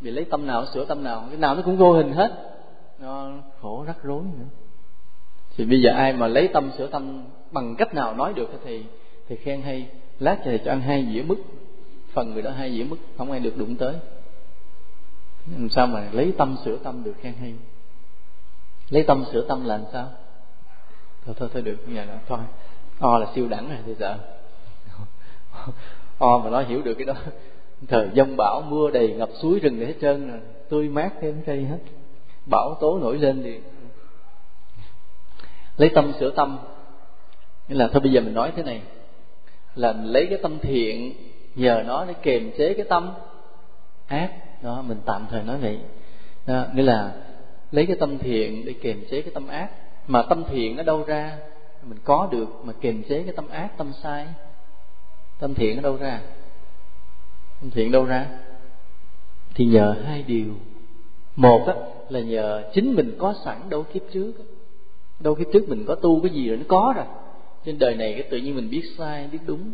Vì lấy tâm nào sửa tâm nào, cái nào nó cũng vô hình hết. Nó khổ rắc rối nữa. Thì bây giờ ai mà lấy tâm sửa tâm bằng cách nào nói được thì thì khen hay, lát thầy cho ăn hai dĩa mứt. Phần người đó hai dĩa mứt, không ai được đụng tới. Làm sao mà lấy tâm sửa tâm được khen hay? Lấy tâm sửa tâm là làm sao? Thôi thôi thôi, được. Nhà đó thôi o là siêu đẳng rồi thì sợ. O mà nó hiểu được cái đó thời dông bão mưa đầy ngập suối rừng hết trơn rồi tươi mát thêm cây hết. Bão tố nổi lên thì lấy tâm sửa tâm. Nghĩa là thôi bây giờ mình nói thế này là mình lấy cái tâm thiện nhờ nó để kiềm chế cái tâm ác. Đó mình tạm thời nói vậy. Đó, nghĩa là lấy cái tâm thiện để kiềm chế cái tâm ác. Mà tâm thiện nó đâu ra? Mình có được mà kiềm chế cái tâm ác tâm sai. Tâm thiện ở đâu ra? Tâm thiện đâu ra? Thì nhờ hai điều. Một á, là nhờ chính mình có sẵn đâu kiếp trước đâu kiếp trước mình có tu cái gì rồi nó có rồi. Trên đời này cái tự nhiên mình biết sai biết đúng.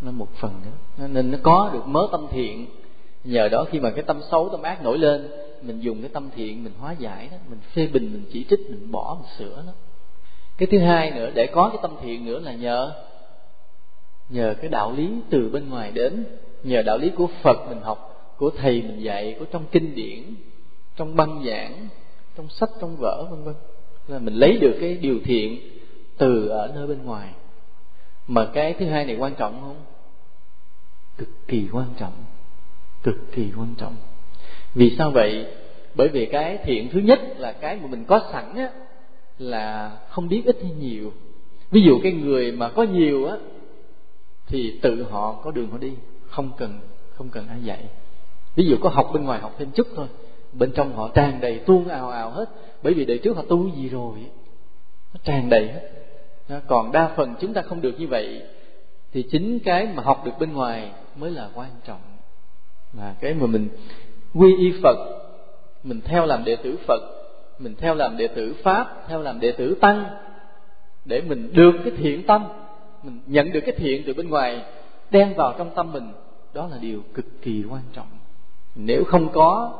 Nó một phần nữa nên nó có được mớ tâm thiện. Nhờ đó khi mà cái tâm xấu tâm ác nổi lên mình dùng cái tâm thiện mình hóa giải đó mình phê bình mình chỉ trích mình bỏ mình sửa nó cái thứ hai nữa, để có cái tâm thiện nữa là nhờ nhờ cái đạo lý từ bên ngoài đến, nhờ đạo lý của phật mình học, của thầy mình dạy, của trong kinh điển, trong băng giảng, trong sách, trong vở, vân vân. Là mình lấy được cái điều thiện từ ở nơi bên ngoài. Mà cái thứ hai này quan trọng không? Cực kỳ quan trọng. Cực kỳ quan trọng. Vì sao vậy? Bởi vì cái thiện thứ nhất là cái mà mình có sẵn á là không biết ít hay nhiều. Ví dụ cái người mà có nhiều á, thì tự họ có đường họ đi, không cần không cần ai dạy. Ví dụ có học bên ngoài học thêm chút thôi, bên trong họ tràn đầy tuôn ào ào hết, bởi vì đời trước họ tu gì rồi, nó tràn đầy hết. Còn đa phần chúng ta không được như vậy, thì chính cái mà học được bên ngoài mới là quan trọng. Là cái mà mình quy y phật, mình theo làm đệ tử phật mình theo làm đệ tử pháp, theo làm đệ tử tăng, để mình được cái thiện tâm, mình nhận được cái thiện từ bên ngoài, đem vào trong tâm mình. Đó là điều cực kỳ quan trọng. Nếu không có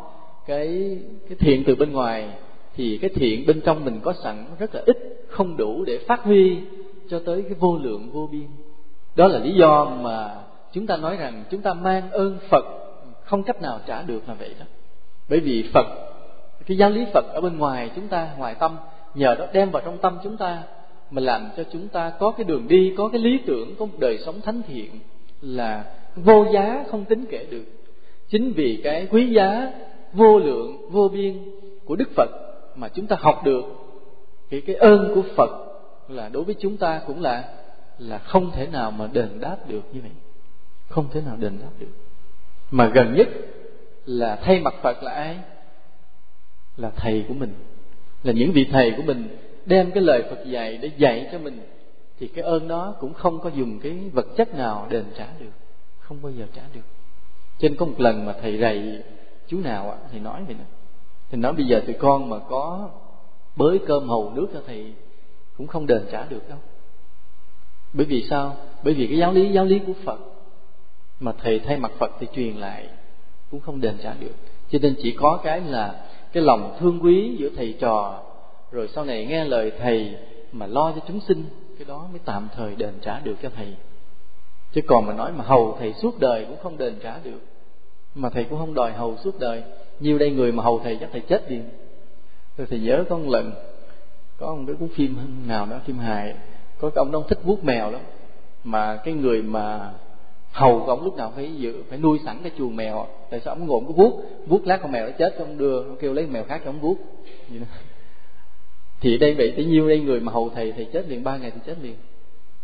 cái cái thiện từ bên ngoài, thì cái thiện bên trong mình có sẵn rất là ít, không đủ để phát huy cho tới cái vô lượng vô biên. Đó là lý do mà chúng ta nói rằng chúng ta mang ơn phật, không cách nào trả được là vậy đó. Bởi vì phật cái giáo lý phật ở bên ngoài chúng ta, ngoài tâm, nhờ đó đem vào trong tâm chúng ta, mà làm cho chúng ta có cái đường đi, có cái lý tưởng, có một đời sống thánh thiện là vô giá không tính kể được. Chính vì cái quý giá, vô lượng, vô biên của đức phật mà chúng ta học được, thì cái ơn của phật là đối với chúng ta cũng là là không thể nào mà đền đáp được như vậy. Không thể nào đền đáp được. Mà gần nhất là thay mặt phật là ai? Là thầy của mình, là những vị thầy của mình đem cái lời phật dạy để dạy cho mình, thì cái ơn đó cũng không có dùng cái vật chất nào đền trả được, không bao giờ trả được. Trên có một lần mà thầy rầy chú nào ạ thì nói vậy nè thì nói bây giờ tụi con mà có bới cơm hầu nước cho thầy cũng không đền trả được đâu. Bởi vì sao? Bởi vì cái giáo lý giáo lý của phật mà thầy thay mặt phật thì truyền lại cũng không đền trả được. Cho nên chỉ có cái là cái lòng thương quý giữa thầy trò, rồi sau này nghe lời thầy mà lo cho chúng sinh, cái đó mới tạm thời đền trả được cho thầy. Chứ còn mà nói mà hầu thầy suốt đời cũng không đền trả được, mà thầy cũng không đòi hầu suốt đời. Nhiều đây người mà hầu thầy chắc thầy chết đi. Rồi thầy nhớ có một lần, có một cái cuốn phim nào đó, phim hài, có cái ông đó thích vuốt mèo lắm, mà cái người mà hầu của ông lúc nào phải dự phải nuôi sẵn cái chuồng mèo. Tại sao ông ngồi ông có vuốt? Vuốt lát con mèo nó chết ông đưa ông kêu lấy mèo khác cho ông vuốt. Thì đây vậy tới nhiêu đây người mà hầu thầy thầy chết liền, ba ngày thì chết liền.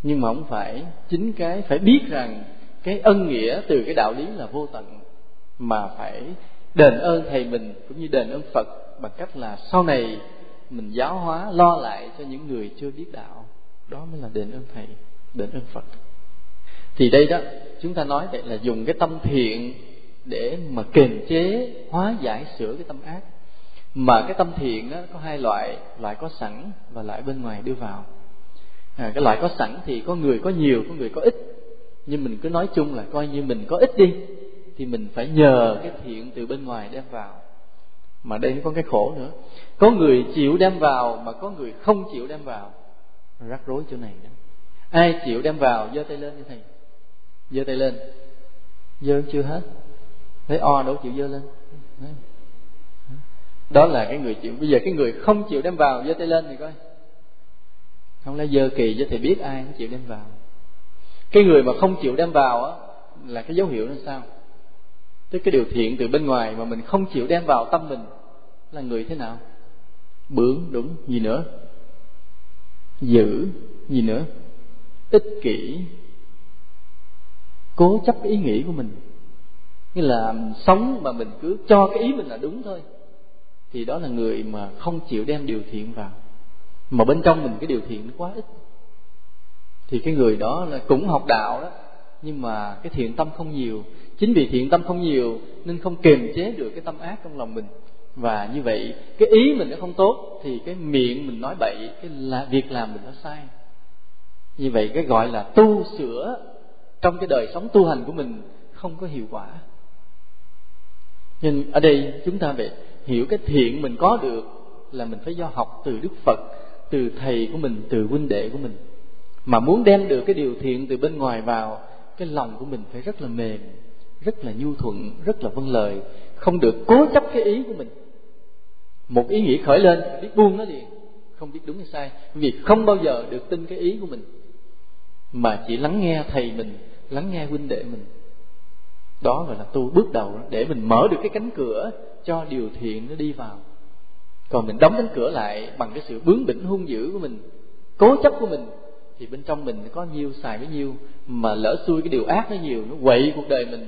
Nhưng mà không phải chính cái, phải biết rằng cái ân nghĩa từ cái đạo lý là vô tận mà phải đền ơn thầy mình cũng như đền ơn phật bằng cách là sau này mình giáo hóa, lo lại cho những người chưa biết đạo. Đó mới là đền ơn thầy, đền ơn phật. Thì đây đó chúng ta nói vậy là dùng cái tâm thiện để mà kiềm chế hóa giải sửa cái tâm ác. Mà cái tâm thiện đó, có hai loại loại có sẵn và loại bên ngoài đưa vào. À, cái loại có sẵn thì có người có nhiều có người có ít. Nhưng mình cứ nói chung là coi như mình có ít đi thì mình phải nhờ cái thiện từ bên ngoài đem vào. Mà đây có cái khổ nữa. Có người chịu đem vào mà có người không chịu đem vào. Rắc rối chỗ này đó. Ai chịu đem vào giơ tay lên như thầy? Giơ tay lên. Giơ chưa hết. Thấy o đâu chịu giơ lên. Đó là cái người chịu. Bây giờ cái người không chịu đem vào, giơ tay lên thì coi. Không lẽ giơ kỳ cho thì biết ai không chịu đem vào. Cái người mà không chịu đem vào á, là cái dấu hiệu nó sao? Tức cái điều thiện từ bên ngoài mà mình không chịu đem vào tâm mình, là người thế nào? Bướng, đúng, gì nữa? Giữ gì nữa? Ích kỷ cố chấp ý nghĩ của mình. Như là sống mà mình cứ cho cái ý mình là đúng thôi, thì đó là người mà không chịu đem điều thiện vào. Mà bên trong mình cái điều thiện nó quá ít. Thì cái người đó là cũng học đạo đó, nhưng mà cái thiện tâm không nhiều. Chính vì thiện tâm không nhiều nên không kiềm chế được cái tâm ác trong lòng mình. Và như vậy, cái ý mình nó không tốt thì cái miệng mình nói bậy, cái là, việc làm mình nó sai. Như vậy cái gọi là tu sửa trong cái đời sống tu hành của mình không có hiệu quả. Nhưng ở đây chúng ta phải hiểu cái thiện mình có được là mình phải do học từ đức phật, từ thầy của mình, từ huynh đệ của mình. Mà muốn đem được cái điều thiện từ bên ngoài vào, cái lòng của mình phải rất là mềm, rất là nhu thuận, rất là vâng lời, không được cố chấp cái ý của mình. Một ý nghĩ khởi lên, biết buông nó liền, không biết đúng hay sai. Vì không bao giờ được tin cái ý của mình, mà chỉ lắng nghe thầy mình lắng nghe huynh đệ mình. Đó gọi là tu bước đầu, để mình mở được cái cánh cửa cho điều thiện nó đi vào. Còn mình đóng cánh cửa lại bằng cái sự bướng bỉnh hung dữ của mình, cố chấp của mình, thì bên trong mình có nhiêu xài bấy nhiêu, mà lỡ xui cái điều ác nó nhiều, nó quậy cuộc đời mình,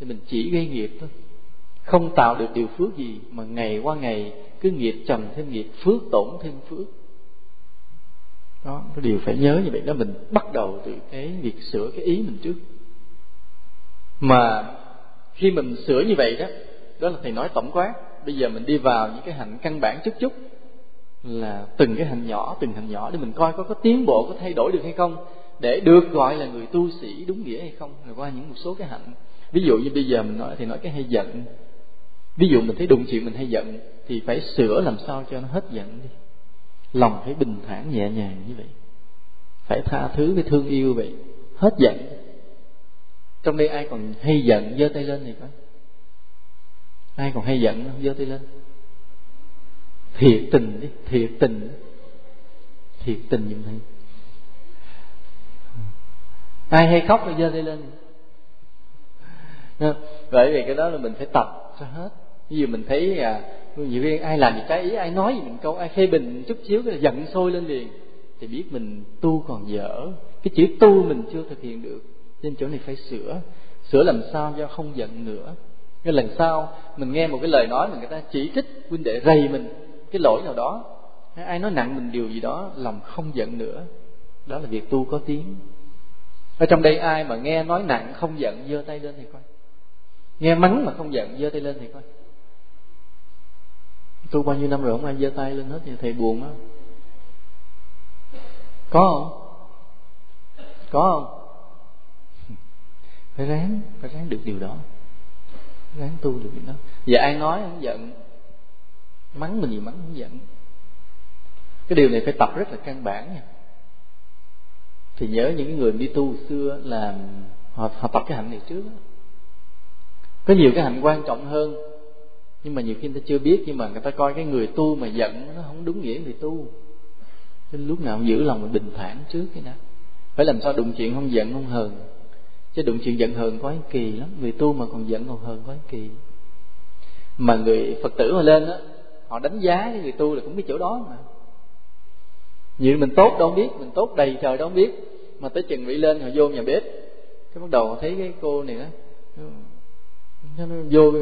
thì mình chỉ gây nghiệp thôi. Không tạo được điều phước gì, mà ngày qua ngày cứ nghiệp trầm thêm nghiệp, phước tổn thêm phước đó, cái điều phải nhớ như vậy đó, mình bắt đầu từ cái việc sửa cái ý mình trước. Mà khi mình sửa như vậy đó đó là thầy nói tổng quát. Bây giờ mình đi vào những cái hạnh căn bản chút chút, là từng cái hạnh nhỏ, từng hạnh nhỏ để mình coi có có tiến bộ, có thay đổi được hay không, để được gọi là người tu sĩ đúng nghĩa hay không là qua những một số cái hạnh. Ví dụ như bây giờ mình nói thì nói cái hay giận. Ví dụ mình thấy đụng chuyện mình hay giận, thì phải sửa làm sao cho nó hết giận đi lòng phải bình thản nhẹ nhàng như vậy. Phải tha thứ với thương yêu vậy. Hết giận. Trong đây ai còn hay giận, giơ tay lên thì coi ai còn hay giận không giơ tay lên. Thiệt tình đi, thiệt tình. Thiệt tình giùm thầy. Ai hay khóc thì giơ tay lên. Bởi vì cái đó là mình phải tập cho hết. Ví dụ mình thấy à nhiều khi ai làm gì trái ý, ai nói gì mình câu, ai phê bình chút xíu cái là giận sôi lên liền. Thì biết mình tu còn dở, cái chữ tu mình chưa thực hiện được. Nên chỗ này phải sửa. Sửa làm sao cho không giận nữa. Cái lần sau, mình nghe một cái lời nói mà người ta chỉ trích huynh đệ rầy mình, cái lỗi nào đó ai nói nặng mình điều gì đó, lòng không giận nữa. Đó là việc tu có tiếng. Ở trong đây ai mà nghe nói nặng không giận, giơ tay lên thì coi. Nghe mắng mà không giận, giơ tay lên thì coi tu bao nhiêu năm rồi không ai giơ tay lên hết thì thầy buồn á có không? Có không? Phải ráng phải ráng được điều đó. Ráng tu được điều đó. Giờ ai nói không giận? Mắng mình gì mắng không giận. Cái điều này phải tập rất là căn bản nha. Thì nhớ những cái người đi tu xưa là họ, họ tập cái hạnh này trước. Có nhiều cái hạnh quan trọng hơn nhưng mà nhiều khi người ta chưa biết, nhưng mà người ta coi cái người tu mà giận, nó không đúng nghĩa người tu. Nên lúc nào cũng giữ lòng mình bình thản trước cái đó. Phải làm sao đụng chuyện không giận không hờn. Chứ đụng chuyện giận hờn có kỳ lắm. Người tu mà còn giận còn hờn có kỳ. Mà người phật tử mà lên á, họ đánh giá cái người tu là cũng cái chỗ đó mà. Nhiều mình tốt đâu biết, mình tốt đầy trời đâu biết. Mà tới chừng bị lên, họ vô nhà bếp. Cái bắt đầu họ thấy cái cô này đó vô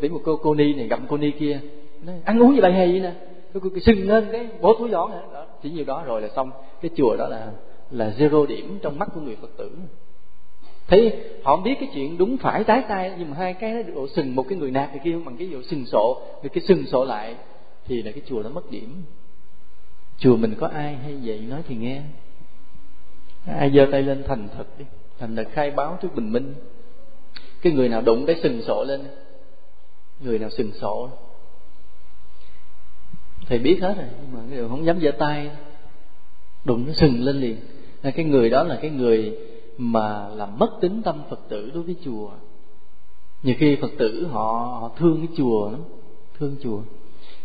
thấy một cô cô ni này gặp cô ni kia. Nói, ăn uống gì bài hay vậy nè? Cái, cái, cái sưng lên cái bố túi gió hả đó chỉ nhiều đó rồi là xong. Cái chùa đó là là zero điểm trong mắt của người phật tử. Thấy họ biết cái chuyện đúng phải trái tay nhưng mà hai cái nó độ sừng một cái người nạt thì kia bằng cái độ sừng sộ rồi cái sừng sộ lại thì là cái chùa nó mất điểm. Chùa mình có ai hay vậy nói thì nghe. Ai giơ tay lên thành thật đi. Thành thật khai báo trước bình minh cái người nào đụng cái sừng sổ lên. Người nào sừng sổ, thầy biết hết rồi nhưng mà người không dám giơ tay. Đụng nó sừng lên liền. Cái người đó là cái người mà làm mất tính tâm phật tử đối với chùa. Nhiều khi phật tử họ họ thương cái chùa lắm thương chùa.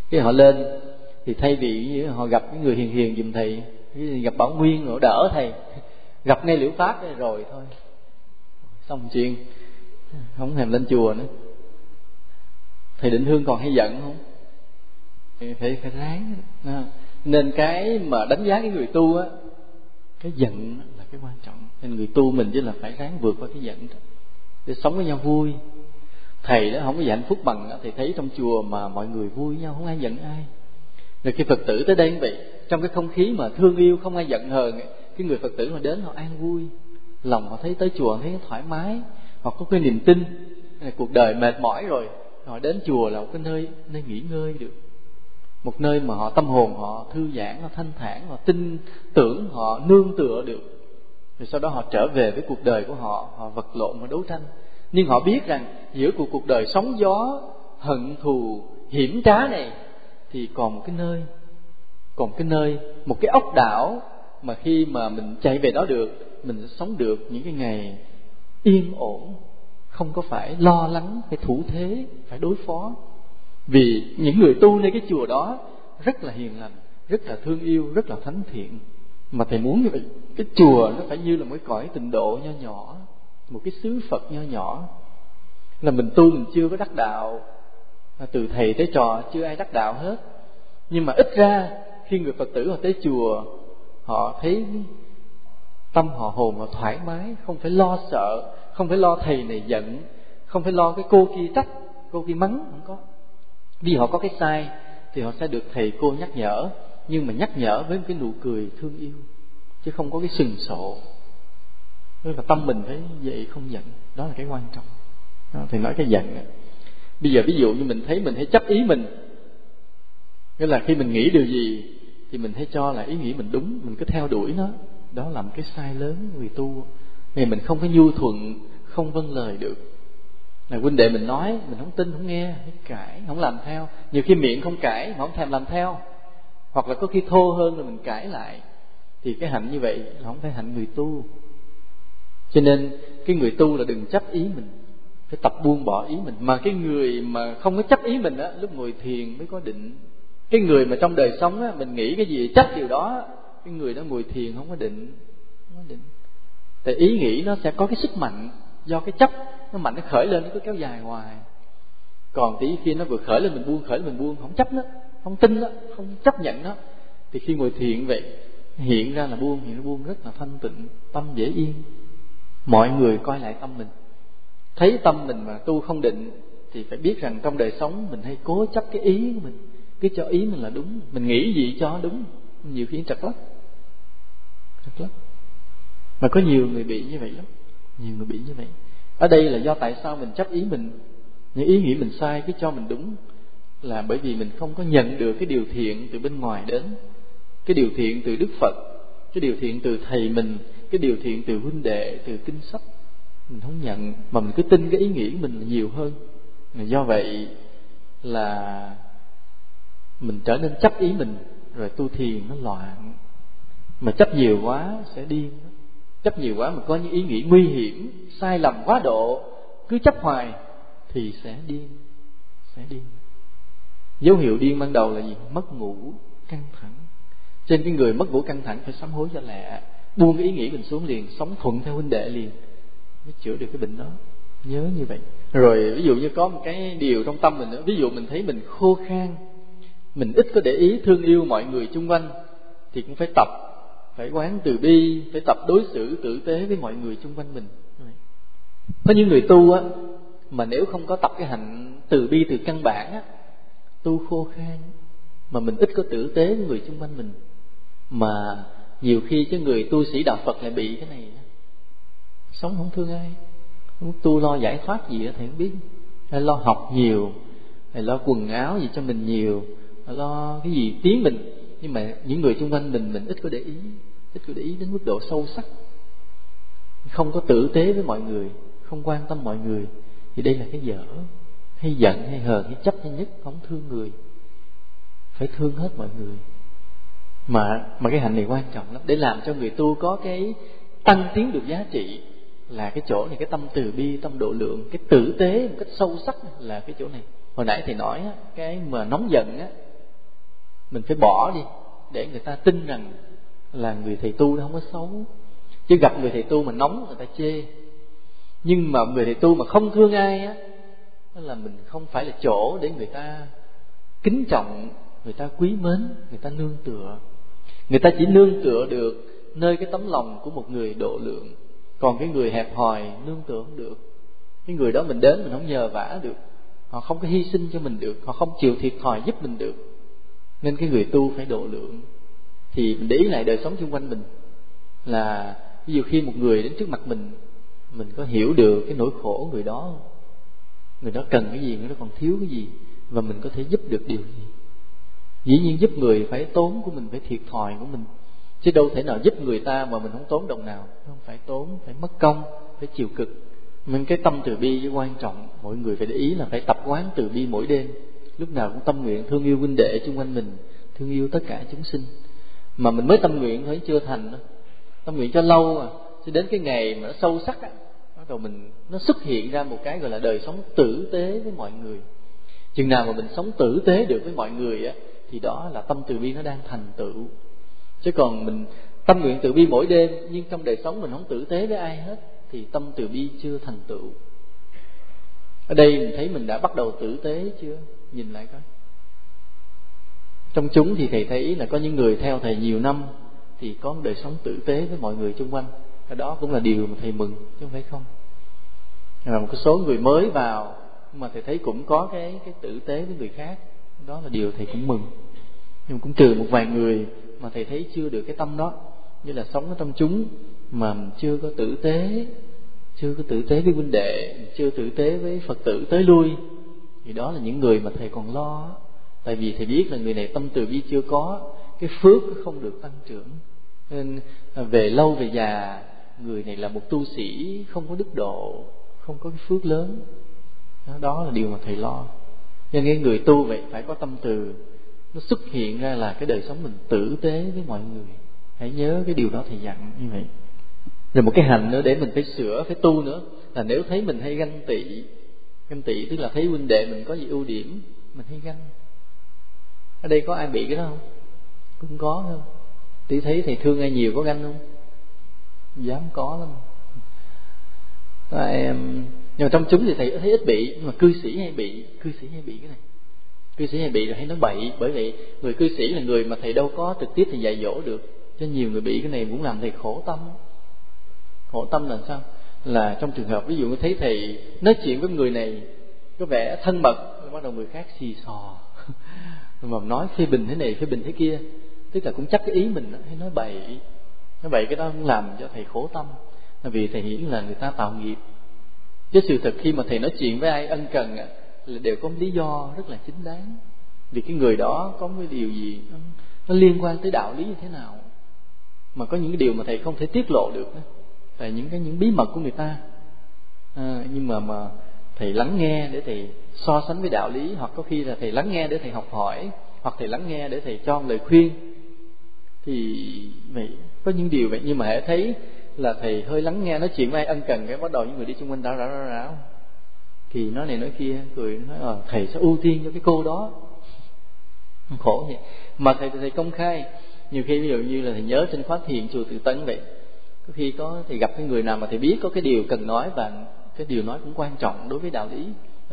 Cái họ lên thì thay vì họ gặp cái người hiền hiền giùm thầy gặp bảo nguyên họ đỡ thầy. Gặp ngay liễu pháp rồi thôi. Xong chuyện không thèm lên chùa nữa. Thầy định hương còn hay giận không? Phải phải ráng. Nên cái mà đánh giá cái người tu á cái giận là cái quan trọng. Nên người tu mình chỉ là phải ráng vượt qua cái giận đó để sống với nhau vui. Thầy đó không có gì hạnh phúc bằng thầy thấy trong chùa mà mọi người vui nhau không ai giận ai. Rồi khi phật tử tới đây vậy. Trong cái không khí mà thương yêu không ai giận hờn cái người phật tử mà đến họ an vui. Lòng họ thấy tới chùa thấy thoải mái họ có cái niềm tin cuộc đời mệt mỏi rồi, họ đến chùa là một cái nơi nơi nghỉ ngơi được. Một nơi mà họ tâm hồn họ thư giãn, họ thanh thản, họ tin tưởng, họ nương tựa được. Rồi sau đó họ trở về với cuộc đời của họ họ vật lộn và đấu tranh. Nhưng họ biết rằng giữa cuộc cuộc đời sóng gió, hận thù, hiểm trá này, thì còn một cái nơi, còn cái nơi, một cái ốc đảo mà khi mà mình chạy về đó được, mình sẽ sống được những cái ngày yên ổn, không có phải lo lắng, phải thủ thế, phải đối phó. Vì những người tu nơi cái chùa đó rất là hiền lành, rất là thương yêu, rất là thánh thiện. Mà thầy muốn như vậy, cái chùa nó phải như là một cái cõi tình độ nho nhỏ, một cái xứ phật nho nhỏ. Là mình tu mình chưa có đắc đạo à, từ thầy tới trò chưa ai đắc đạo hết. Nhưng mà ít ra, khi người phật tử họ tới chùa, họ thấy tâm họ hồn họ thoải mái không phải lo sợ không phải lo thầy này giận không phải lo cái cô kia trách cô kia mắng không có. Vì họ có cái sai thì họ sẽ được thầy cô nhắc nhở nhưng mà nhắc nhở với một cái nụ cười thương yêu chứ không có cái sừng sộ. Tức là tâm mình phải vậy không giận đó là cái quan trọng. Đó, thì nói cái giận bây giờ ví dụ như mình thấy mình hay chấp ý mình nghĩa là khi mình nghĩ điều gì thì mình hay cho là ý nghĩ mình đúng mình cứ theo đuổi nó đó là một cái sai lớn người tu. Này, mình không có nhu thuận, không vâng lời được. Là huynh đệ mình nói, mình không tin, không nghe không cãi, không làm theo. Nhiều khi miệng không cãi, mà không thèm làm theo. Hoặc là có khi thô hơn rồi mình cãi lại. Thì cái hạnh như vậy là không phải hạnh người tu. Cho nên, cái người tu là đừng chấp ý mình. Phải tập buông bỏ ý mình. Mà cái người mà không có chấp ý mình á, lúc ngồi thiền mới có định. Cái người mà trong đời sống á, mình nghĩ cái gì chấp điều đó cái người đó ngồi thiền không có định, không có định. Tại ý nghĩ nó sẽ có cái sức mạnh do cái chấp nó mạnh nó khởi lên nó cứ kéo dài hoài. Còn tí khi nó vừa khởi lên mình buông, khởi lên mình buông, không chấp nó, không tin nó, không chấp nhận nó. Thì khi ngồi thiền vậy, hiện ra là buông, hiện nó buông rất là thanh tịnh, tâm dễ yên. Mọi người coi lại tâm mình. Thấy tâm mình mà tu không định thì phải biết rằng trong đời sống mình hay cố chấp cái ý của mình. Cứ cho ý mình là đúng, mình nghĩ gì cho đúng, nhiều khi trật lắm rất lắm. Mà có nhiều người bị như vậy lắm. Nhiều người bị như vậy. Ở đây là do tại sao mình chấp ý mình, những ý nghĩ mình sai cứ cho mình đúng là bởi vì mình không có nhận được cái điều thiện từ bên ngoài đến, cái điều thiện từ đức phật, cái điều thiện từ thầy mình, cái điều thiện từ huynh đệ, từ kinh sách. Mình không nhận, mà mình cứ tin cái ý nghĩ mình là nhiều hơn. Do vậy là mình trở nên chấp ý mình, rồi tu thiền nó loạn mà chấp nhiều quá sẽ điên chấp nhiều quá mà có những ý nghĩ nguy hiểm, sai lầm quá độ, cứ chấp hoài thì sẽ điên sẽ điên dấu hiệu điên ban đầu là gì? Mất ngủ căng thẳng. Trên cái người mất ngủ căng thẳng phải sám hối cho lẹ. Buông cái ý nghĩ mình xuống liền, sống thuận theo huynh đệ liền, mới chữa được cái bệnh đó. Nhớ như vậy. Rồi ví dụ như có một cái điều trong tâm mình nữa. Ví dụ mình thấy mình khô khan, mình ít có để ý thương yêu mọi người chung quanh, thì cũng phải tập phải quán từ bi, phải tập đối xử tử tế với mọi người xung quanh mình. Có những người tu á, mà nếu không có tập cái hạnh từ bi từ căn bản á, tu khô khan, mà mình ít có tử tế với người xung quanh mình, mà nhiều khi cái người tu sĩ đạo Phật lại bị cái này sống không thương ai. Không tu lo giải thoát gì thì không biết. Hay lo học nhiều, hay lo quần áo gì cho mình nhiều, hay lo cái gì tiếng mình nhưng mà những người xung quanh mình mình ít có để ý, ít có để ý đến mức độ sâu sắc. Không có tử tế với mọi người, không quan tâm mọi người. Thì đây là cái dở. Hay giận, hay hờn, hay chấp hay nhất, không thương người. Phải thương hết mọi người. Mà mà cái hạnh này quan trọng lắm. Để làm cho người tu có cái tăng tiến được giá trị là cái chỗ này, cái tâm từ bi, tâm độ lượng, cái tử tế một cách sâu sắc là cái chỗ này. Hồi nãy thì nói cái mà nóng giận á mình phải bỏ đi để người ta tin rằng là người thầy tu nó không có xấu. Chứ gặp người thầy tu mà nóng, người ta chê. Nhưng mà người thầy tu mà không thương ai á là mình không phải là chỗ để người ta kính trọng, người ta quý mến, người ta nương tựa. Người ta chỉ nương tựa được nơi cái tấm lòng của một người độ lượng. Còn cái người hẹp hòi nương tựa không được. Cái người đó mình đến mình không nhờ vả được. Họ không có hy sinh cho mình được. Họ không chịu thiệt thòi giúp mình được nên cái người tu phải độ lượng. Thì mình để ý lại đời sống xung quanh mình là ví dụ khi một người đến trước mặt mình mình có hiểu được cái nỗi khổ người đó người đó cần cái gì, người đó còn thiếu cái gì? Và mình có thể giúp được điều gì? Dĩ nhiên giúp người phải tốn của mình, phải thiệt thòi của mình. Chứ đâu thể nào giúp người ta mà mình không tốn đồng nào. Không phải tốn, phải mất công, phải chịu cực. Mình cái tâm từ bi quan trọng mọi người phải để ý là phải tập quán từ bi mỗi đêm lúc nào cũng tâm nguyện thương yêu huynh đệ xung quanh mình, thương yêu tất cả chúng sinh. Mà mình mới tâm nguyện thôi, chưa thành đó. tâm nguyện cho lâu à cho đến cái ngày mà nó sâu sắc á, bắt đầu mình, nó xuất hiện ra một cái gọi là đời sống tử tế với mọi người. Chừng nào mà mình sống tử tế được với mọi người á, thì đó là tâm từ bi nó đang thành tựu. Chứ còn mình tâm nguyện từ bi mỗi đêm, nhưng trong đời sống mình không tử tế với ai hết, thì tâm từ bi chưa thành tựu. Ở đây mình thấy mình đã bắt đầu tử tế chưa? Nhìn lại coi. Trong chúng thì thầy thấy là có những người theo thầy nhiều năm thì có đời sống tử tế với mọi người xung quanh. Cái đó cũng là điều mà thầy mừng, chứ không phải không. Là một số người mới vào mà thầy thấy cũng có cái cái tử tế với người khác, đó là điều thầy cũng mừng. Nhưng cũng trừ một vài người mà thầy thấy chưa được cái tâm đó. Như là sống ở trong chúng mà chưa có tử tế, chưa có tử tế với huynh đệ, chưa tử tế với phật tử tới lui thì đó là những người mà thầy còn lo. Tại vì thầy biết là người này tâm từ bi chưa có, cái phước không được tăng trưởng. Nên về lâu về già, người này là một tu sĩ không có đức độ, không có cái phước lớn. Đó là điều mà thầy lo. Nên cái người tu vậy phải có tâm từ. Nó xuất hiện ra là cái đời sống mình tử tế với mọi người. Hãy nhớ cái điều đó thầy dặn như vậy. Rồi một cái hành nữa để mình phải sửa, phải tu nữa. Là nếu thấy mình hay ganh tị ganh tị tức là thấy huynh đệ mình có gì ưu điểm mình hay ganh. Ở đây có ai bị cái đó không? Cũng có không? Tỷ thấy thầy thương ai nhiều có ganh không? Dám có lắm. Tại, nhưng mà trong chúng thì thầy thấy ít bị nhưng mà cư sĩ hay bị cư sĩ hay bị cái này. Cư sĩ hay bị rồi hay nói bậy bởi vì người cư sĩ là người mà thầy đâu có trực tiếp thì dạy dỗ được. Cho nhiều người bị cái này cũng làm thầy khổ tâm. Khổ tâm là sao? Là trong trường hợp ví dụ thấy thầy nói chuyện với người này có vẻ thân mật bắt đầu người khác xì xò. Mà nói phê bình thế này phê bình thế kia tức là cũng chắc cái ý mình hay nói bậy. Nói bậy cái đó cũng làm cho thầy khổ tâm là vì thầy hiểu là người ta tạo nghiệp. Chứ sự thật khi mà thầy nói chuyện với ai ân cần là đều có một lý do rất là chính đáng. Vì cái người đó có cái điều gì nó, liên quan tới đạo lý như thế nào. Mà có những cái điều mà thầy không thể tiết lộ được tại những cái những bí mật của người ta. À, nhưng mà mà thầy lắng nghe để thầy so sánh với đạo lý hoặc có khi là thầy lắng nghe để thầy học hỏi hoặc thầy lắng nghe để thầy cho lời khuyên. Thì vậy có những điều vậy nhưng mà hãy thấy là thầy hơi lắng nghe nói chuyện với ai ân cần cái bắt đầu những người đi xung quanh ráo ráo ráo ráo thì nói này nói kia cười nói à, thầy sẽ ưu tiên cho cái cô đó. Khổ vậy. Mà thầy thầy công khai. Nhiều khi ví dụ như là thầy nhớ trên khóa thiền chùa tự tấn vậy có khi có thầy gặp cái người nào mà thầy biết có cái điều cần nói và cái điều nói cũng quan trọng đối với đạo lý.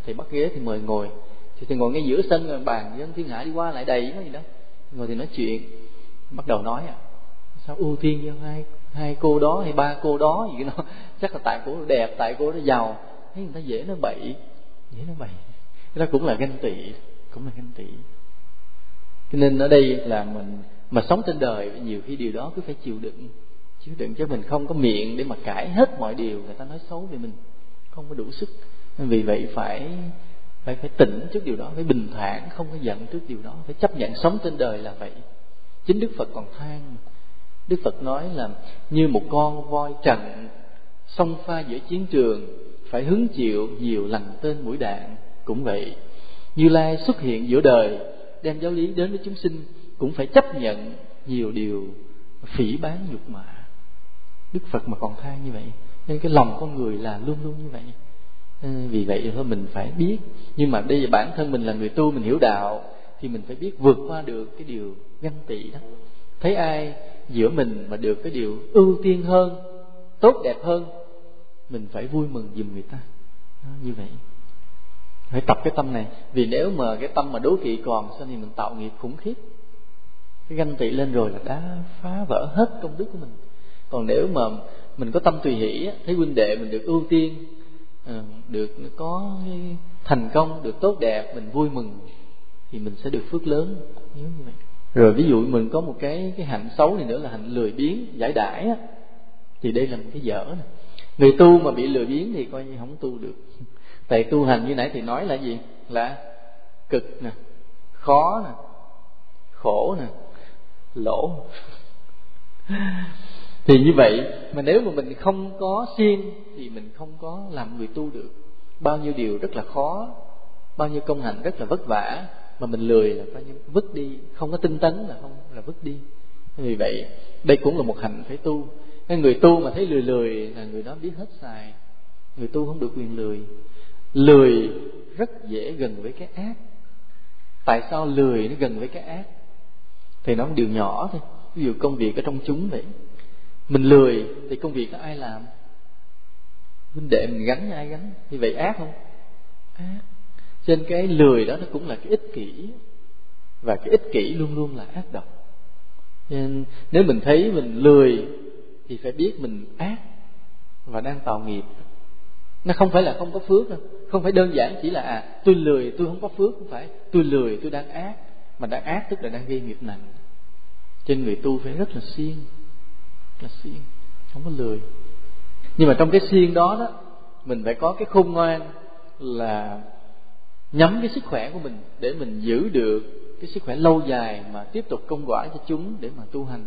Thầy bắt ghế thì mời ngồi. Thì thầy ngồi ngay giữa sân bàn với thiên hạ đi qua lại đầy cái gì đó. Ngồi thì nói chuyện. Bắt đầu nói à sao ưu tiên cho hai hai cô đó hay ba cô đó? Gì đó. Chắc là tại cô đẹp, tại cô nó giàu. Thấy người ta dễ nó bậy. Dễ nó bậy. Cái đó cũng là ganh tị. Cũng là ganh tị. Cho nên ở đây là mình mà sống trên đời, nhiều khi điều đó cứ phải chịu đựng chứ đừng cho mình không có miệng để mà cãi hết mọi điều. Người ta nói xấu về mình, không có đủ sức. Vì vậy phải phải phải tỉnh trước điều đó, phải bình thản, không có giận trước điều đó, phải chấp nhận sống trên đời là vậy. Chính đức phật còn than, đức phật nói là như một con voi trần xông pha giữa chiến trường, phải hứng chịu nhiều lần tên mũi đạn. Cũng vậy, như lai xuất hiện giữa đời, đem giáo lý đến với chúng sinh, cũng phải chấp nhận nhiều điều phỉ bán nhục mạ đức phật mà còn than như vậy. Nên cái lòng con người là luôn luôn như vậy. Ờ, vì vậy thôi mình phải biết. Nhưng mà đây bản thân mình là người tu mình hiểu đạo thì mình phải biết vượt qua được cái điều ganh tị đó. Thấy ai giữa mình mà được cái điều ưu tiên hơn tốt đẹp hơn mình phải vui mừng giùm người ta. Đó, như vậy. Phải tập cái tâm này. Vì nếu mà cái tâm mà đố kỵ còn sao thì mình tạo nghiệp khủng khiếp. Cái ganh tị lên rồi là đã phá vỡ hết công đức của mình còn nếu mà mình có tâm tùy hỷ thấy huynh đệ mình được ưu tiên ờ, được có thành công, được tốt đẹp, mình vui mừng, thì mình sẽ được phước lớn. Nhớ như vậy. Rồi ví dụ mình có một cái cái hạnh xấu này nữa là hạnh lười biếng, giải đãi á, thì đây là một cái dở này. người tu mà bị lười biếng thì coi như không tu được. Tại tu hành như nãy thì nói là gì? Là cực nè, khó nè, khổ nè, lỗ. thì như vậy, mà nếu mà mình không có siêng thì mình không có làm người tu được. Bao nhiêu điều rất là khó, bao nhiêu công hạnh rất là vất vả, mà mình lười là coi như vứt đi, không có tinh tấn là không, là vứt đi. Vì vậy, đây cũng là một hạnh phải tu. Nên người tu mà thấy lười lười là người đó biết hết xài. Người tu không được quyền lười. Lười rất dễ gần với cái ác. Tại sao lười nó gần với cái ác? Thì nó điều nhỏ thôi. Ví dụ công việc ở trong chúng vậy mình lười thì công việc có ai làm? Huynh đệ mình gánh ai gánh? Như vậy ác không? Ác. Trên cái lười đó nó cũng là cái ích kỷ. Và cái ích kỷ luôn luôn là ác độc. Nên nếu mình thấy mình lười thì phải biết mình ác và đang tạo nghiệp. Nó không phải là không có phước đâu. Không phải đơn giản chỉ là à tôi lười, tôi không có phước. Không phải. Tôi lười, tôi đang ác. Mà đang ác tức là đang gây nghiệp nặng. Trên người tu phải rất là siêng là siêng, không có lười. Nhưng mà trong cái siêng đó đó, mình phải có cái khôn ngoan là nhắm cái sức khỏe của mình để mình giữ được cái sức khỏe lâu dài mà tiếp tục công quả cho chúng để mà tu hành.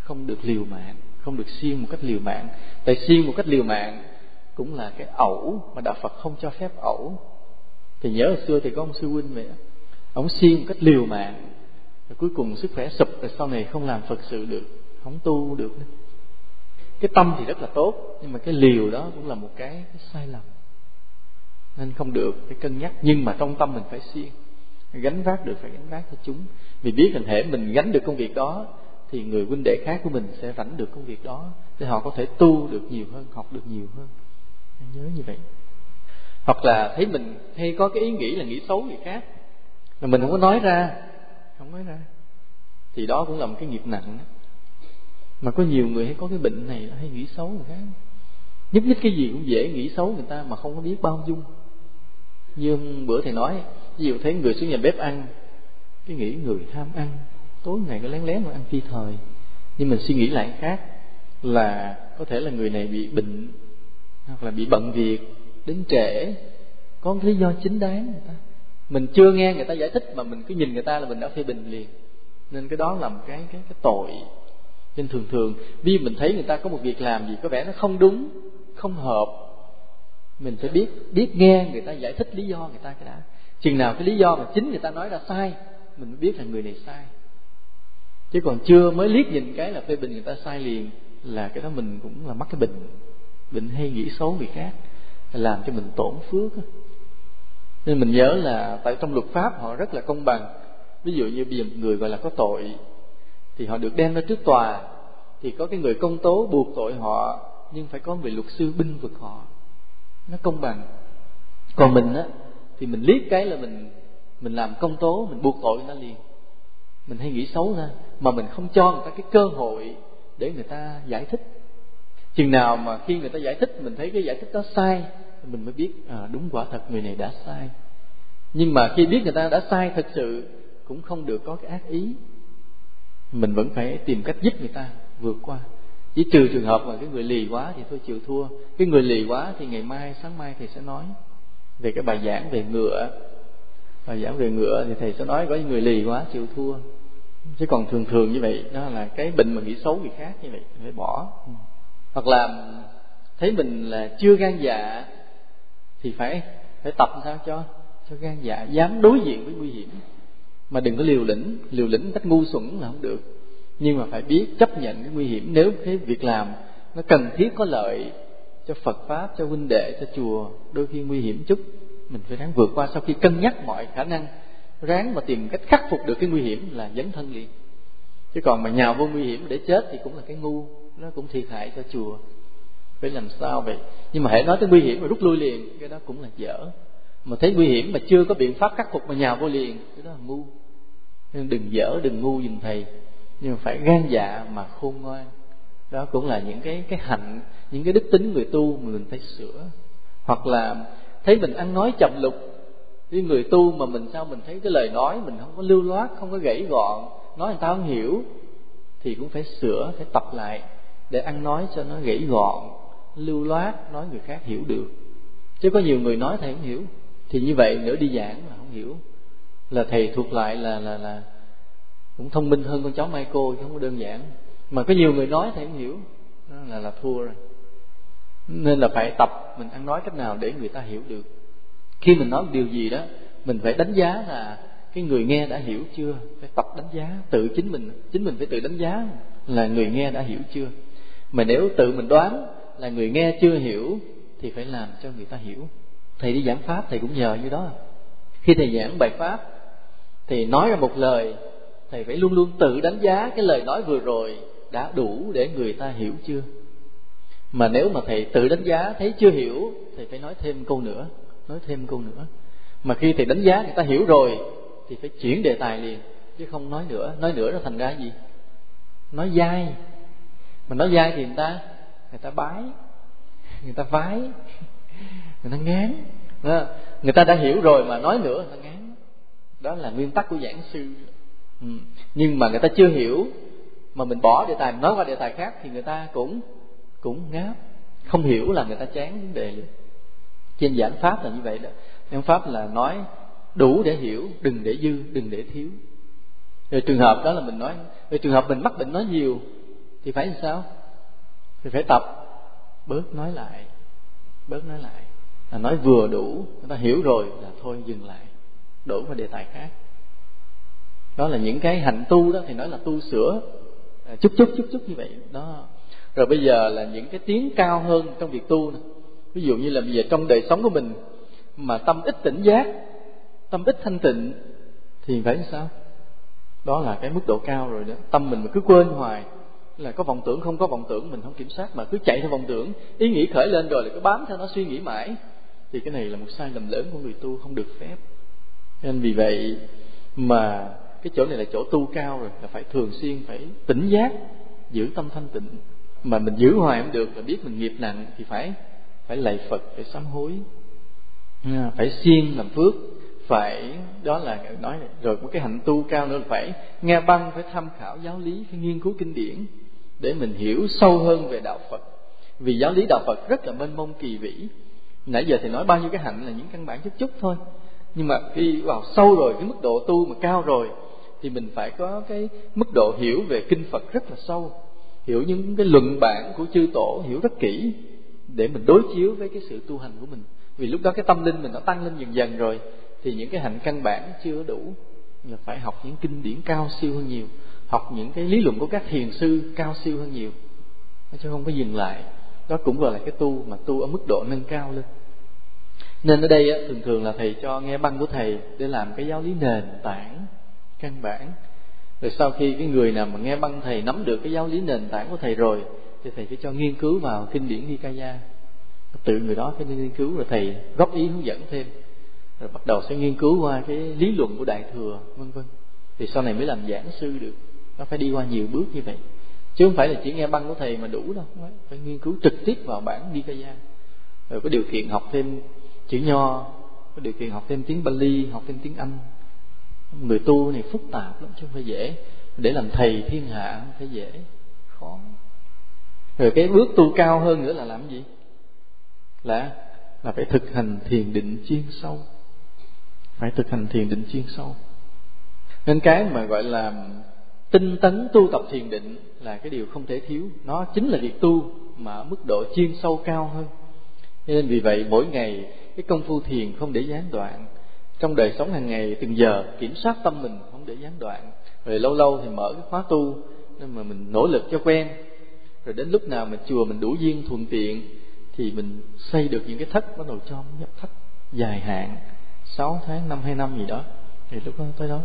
Không được liều mạng, không được siêng một cách liều mạng. Tại siêng một cách liều mạng cũng là cái ẩu mà đạo phật không cho phép ẩu. Thì nhớ hồi xưa thì có ông sư huynh vậy ông siêng một cách liều mạng, rồi cuối cùng sức khỏe sụp, rồi sau này không làm phật sự được, không tu được nữa cái tâm thì rất là tốt. Nhưng mà cái liều đó cũng là một cái, cái sai lầm. Nên không được phải cân nhắc. Nhưng mà trong tâm mình phải siêng. Gánh vác được phải gánh vác cho chúng. Vì biết rằng hệ mình gánh được công việc đó thì người huynh đệ khác của mình sẽ rảnh được công việc đó. Để họ có thể tu được nhiều hơn học được nhiều hơn. Nhớ như vậy. Hoặc là thấy mình hay có cái ý nghĩ là nghĩ xấu người khác mà mình không có nói ra. Không nói ra. Thì đó cũng là một cái nghiệp nặng. đó mà có nhiều người hay có cái bệnh này hay nghĩ xấu người khác. Nhất nhất cái gì cũng dễ nghĩ xấu người ta mà không có biết bao dung. Như bữa thầy nói, ví dụ thấy người xuống nhà bếp ăn, cái nghĩ người tham ăn, tối ngày nó lén lén mà ăn phi thời. Nhưng mình suy nghĩ lại khác, là có thể là người này bị bệnh, hoặc là bị bận việc, đến trễ. Có lý do chính đáng người ta. Mình chưa nghe người ta giải thích mà mình cứ nhìn người ta là mình đã phê bình liền. Nên cái đó là một cái cái cái tội nên thường thường khi mình thấy người ta có một việc làm gì có vẻ nó không đúng, không hợp. Mình phải biết biết nghe người ta giải thích lý do người ta cái đã. Chừng nào cái lý do mà chính người ta nói ra sai, mình mới biết là người này sai. Chứ còn chưa mới liếc nhìn cái là phê bình người ta sai liền, là cái đó mình cũng là mắc cái bệnh bệnh hay nghĩ xấu người khác, làm cho mình tổn phước nên mình nhớ là tại trong luật pháp họ rất là công bằng. Ví dụ như bây giờ một người gọi là có tội thì họ được đem ra trước tòa. Thì có cái người công tố buộc tội họ nhưng phải có người luật sư binh vực họ. Nó công bằng. Còn mình á thì mình liếc cái là mình mình làm công tố mình buộc tội người ta liền. Mình hay nghĩ xấu ra mà mình không cho người ta cái cơ hội để người ta giải thích. Chừng nào mà khi người ta giải thích mình thấy cái giải thích đó sai mình mới biết à, đúng quả thật người này đã sai. Nhưng mà khi biết người ta đã sai thật sự cũng không được có cái ác ý mình vẫn phải tìm cách giúp người ta vượt qua. Chỉ trừ trường hợp mà cái người lì quá thì thôi chịu thua. Cái người lì quá thì ngày mai, sáng mai thầy sẽ nói về cái bài giảng về ngựa. Bài giảng về ngựa thì thầy sẽ nói có người lì quá chịu thua. Chứ còn thường thường như vậy, đó là cái bệnh mà nghĩ xấu người khác như vậy, phải bỏ. Hoặc là thấy mình là chưa gan dạ thì phải phải tập sao cho cho gan dạ dám đối diện với nguy hiểm mà đừng có liều lĩnh liều lĩnh cách ngu xuẩn là không được. Nhưng mà phải biết chấp nhận cái nguy hiểm. Nếu cái việc làm nó cần thiết, có lợi cho Phật pháp, cho huynh đệ, cho chùa, đôi khi nguy hiểm chút, mình phải ráng vượt qua. Sau khi cân nhắc mọi khả năng, ráng mà tìm cách khắc phục được cái nguy hiểm là dấn thân liền. Chứ còn mà nhào vô nguy hiểm để chết thì cũng là cái ngu, nó cũng thiệt hại cho chùa. Phải làm sao vậy? Nhưng mà hãy nói tới nguy hiểm mà rút lui liền, cái đó cũng là dở. Mà thấy nguy hiểm mà chưa có biện pháp khắc phục mà nhào vô liền, cái đó là ngu nên đừng dở, đừng ngu dùm thầy. Nhưng mà phải gan dạ mà khôn ngoan. Đó cũng là những cái cái hạnh, những cái đức tính người tu mà mình phải sửa. Hoặc là thấy mình ăn nói chậm lục, với người tu mà mình sao mình thấy cái lời nói mình không có lưu loát, không có gãy gọn, nói người ta không hiểu, thì cũng phải sửa, phải tập lại để ăn nói cho nó gãy gọn, lưu loát, nói người khác hiểu được. Chứ có nhiều người nói thầy không hiểu, thì như vậy nữa đi giảng mà không hiểu là thầy thuộc lại là là là cũng thông minh hơn con cháu Michael, chứ không có đơn giản. Mà có nhiều người nói thầy không hiểu. Đó là là thua rồi. Nên là phải tập mình ăn nói cách nào để người ta hiểu được. Khi mình nói điều gì đó, mình phải đánh giá là cái người nghe đã hiểu chưa? Phải tập đánh giá, tự chính mình chính mình phải tự đánh giá là người nghe đã hiểu chưa? Mà nếu tự mình đoán là người nghe chưa hiểu, thì phải làm cho người ta hiểu. Thầy đi giảng pháp, thầy cũng nhờ như đó. Khi thầy giảng bài pháp thì nói ra một lời, thầy phải luôn luôn tự đánh giá cái lời nói vừa rồi đã đủ để người ta hiểu chưa? Mà nếu mà thầy tự đánh giá thấy chưa hiểu thì phải nói thêm câu nữa, nói thêm câu nữa. Mà khi thầy đánh giá người ta hiểu rồi, thì phải chuyển đề tài liền, chứ không nói nữa. Nói nữa nó thành ra gì? Nói dai. Mà nói dai thì người ta người ta bái, người ta vái, người ta ngán. Người ta đã hiểu rồi mà nói nữa, người ta ngán đó là nguyên tắc của giảng sư. Ừ. nhưng mà người ta chưa hiểu, mà mình bỏ đề tài nói qua đề tài khác thì người ta cũng cũng ngáp. Không hiểu là người ta chán vấn đề luôn trên giảng pháp là như vậy đó. Giảng pháp là nói đủ để hiểu, đừng để dư, đừng để thiếu. Rồi trường hợp đó là mình nói, rồi trường hợp mình mắc bệnh nói nhiều thì phải làm sao? Thì phải tập, bớt nói lại, bớt nói lại. Là nói vừa đủ, người ta hiểu rồi là thôi dừng lại đổi qua đề tài khác. Đó là những cái hành tu đó, thì nói là tu sửa à, chút chút chút chút như vậy. Đó. Rồi bây giờ là những cái tiếng cao hơn trong việc tu này. ví dụ như là bây giờ trong đời sống của mình, mà tâm ít tỉnh giác, tâm ít thanh tịnh, thì phải sao? Đó là cái mức độ cao rồi đó. Tâm mình mà cứ quên hoài, là có vọng tưởng không có vọng tưởng, mình không kiểm soát, mà cứ chạy theo vọng tưởng. Ý nghĩ khởi lên rồi là cứ bám theo nó, suy nghĩ mãi. Thì cái này là một sai lầm lớn của người tu, không được phép nên vì vậy mà cái chỗ này là chỗ tu cao rồi, là phải thường xuyên phải tỉnh giác, giữ tâm thanh tịnh. Mà mình giữ hoài không được là biết mình nghiệp nặng thì phải phải lạy phật, phải sám hối phải siêng làm phước, phải, đó là nói này. rồi một cái hạnh tu cao nữa là phải nghe băng, phải tham khảo giáo lý, phải nghiên cứu kinh điển để mình hiểu sâu hơn về đạo phật. Vì giáo lý đạo phật rất là mênh mông kỳ vĩ. Nãy giờ thì nói bao nhiêu cái hạnh là những căn bản chút chút thôi nhưng mà khi vào sâu rồi, cái mức độ tu mà cao rồi, thì mình phải có cái mức độ hiểu về kinh phật rất là sâu. Hiểu những cái luận bản của chư tổ, hiểu rất kỹ để mình đối chiếu với cái sự tu hành của mình. Vì lúc đó cái tâm linh mình nó tăng lên dần dần rồi, thì những cái hạnh căn bản chưa đủ. Là phải học những kinh điển cao siêu hơn nhiều, học những cái lý luận của các thiền sư cao siêu hơn nhiều. Chứ không có dừng lại. Đó cũng gọi là cái tu mà tu ở mức độ nâng cao lên nên ở đây thường thường là thầy cho nghe băng của thầy để làm cái giáo lý nền tảng, căn bản. Rồi sau khi cái người nào mà nghe băng thầy nắm được cái giáo lý nền tảng của thầy rồi, thì thầy phải cho nghiên cứu vào kinh điển Nikaya. Tự người đó phải nghiên cứu rồi thầy góp ý hướng dẫn thêm. Rồi bắt đầu sẽ nghiên cứu qua cái lý luận của đại thừa, vân vân. Thì sau này mới làm giảng sư được. Nó phải đi qua nhiều bước như vậy. Chứ không phải là chỉ nghe băng của thầy mà đủ đâu. Phải nghiên cứu trực tiếp vào bản Nikaya. Rồi có điều kiện học thêm chữ nho, có điều kiện học thêm tiếng Bali, học thêm tiếng Anh. Người tu này phức tạp lắm chứ không phải dễ. Để làm thầy thiên hạ không phải dễ, khó. Rồi cái bước tu cao hơn nữa là làm gì? Là là phải thực hành thiền định chuyên sâu. Phải thực hành thiền định chuyên sâu. Nên cái mà gọi là tinh tấn tu tập thiền định là cái điều không thể thiếu. Nó chính là việc tu mà ở mức độ chuyên sâu cao hơn. Nên vì vậy mỗi ngày cái công phu thiền không để gián đoạn. Trong đời sống hàng ngày, từng giờ kiểm soát tâm mình không để gián đoạn. Rồi lâu lâu thì mở cái khóa tu nên mà mình nỗ lực cho quen. Rồi đến lúc nào mà chùa mình đủ duyên thuận tiện, thì mình xây được những cái thất bắt đầu cho nhập thất dài hạn. 6 tháng, năm hai năm gì đó, thì lúc đó tới đó.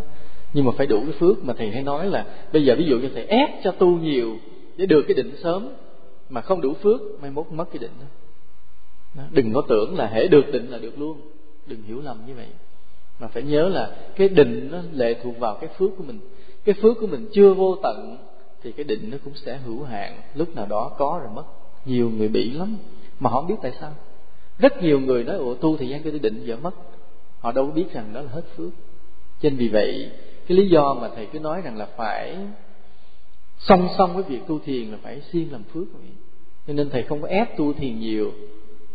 Nhưng mà phải đủ cái phước mà thầy hay nói là bây giờ ví dụ như thầy ép cho tu nhiều để được cái định sớm, mà không đủ phước, mai mốt mất cái định đó đừng có tưởng là hễ được định là được luôn. Đừng hiểu lầm như vậy. Mà phải nhớ là cái định nó lệ thuộc vào cái phước của mình. Cái phước của mình chưa vô tận thì cái định nó cũng sẽ hữu hạn. Lúc nào đó có rồi mất. Nhiều người bị lắm. Mà họ không biết tại sao. Rất nhiều người nói, ủa, tu thời gian cho tôi định giờ mất. Họ đâu có biết rằng đó là hết phước. Cho nên vì vậy, cái lý do mà thầy cứ nói rằng là phải song song với việc tu thiền là phải siêng làm phước vậy. Cho nên thầy không có ép tu thiền nhiều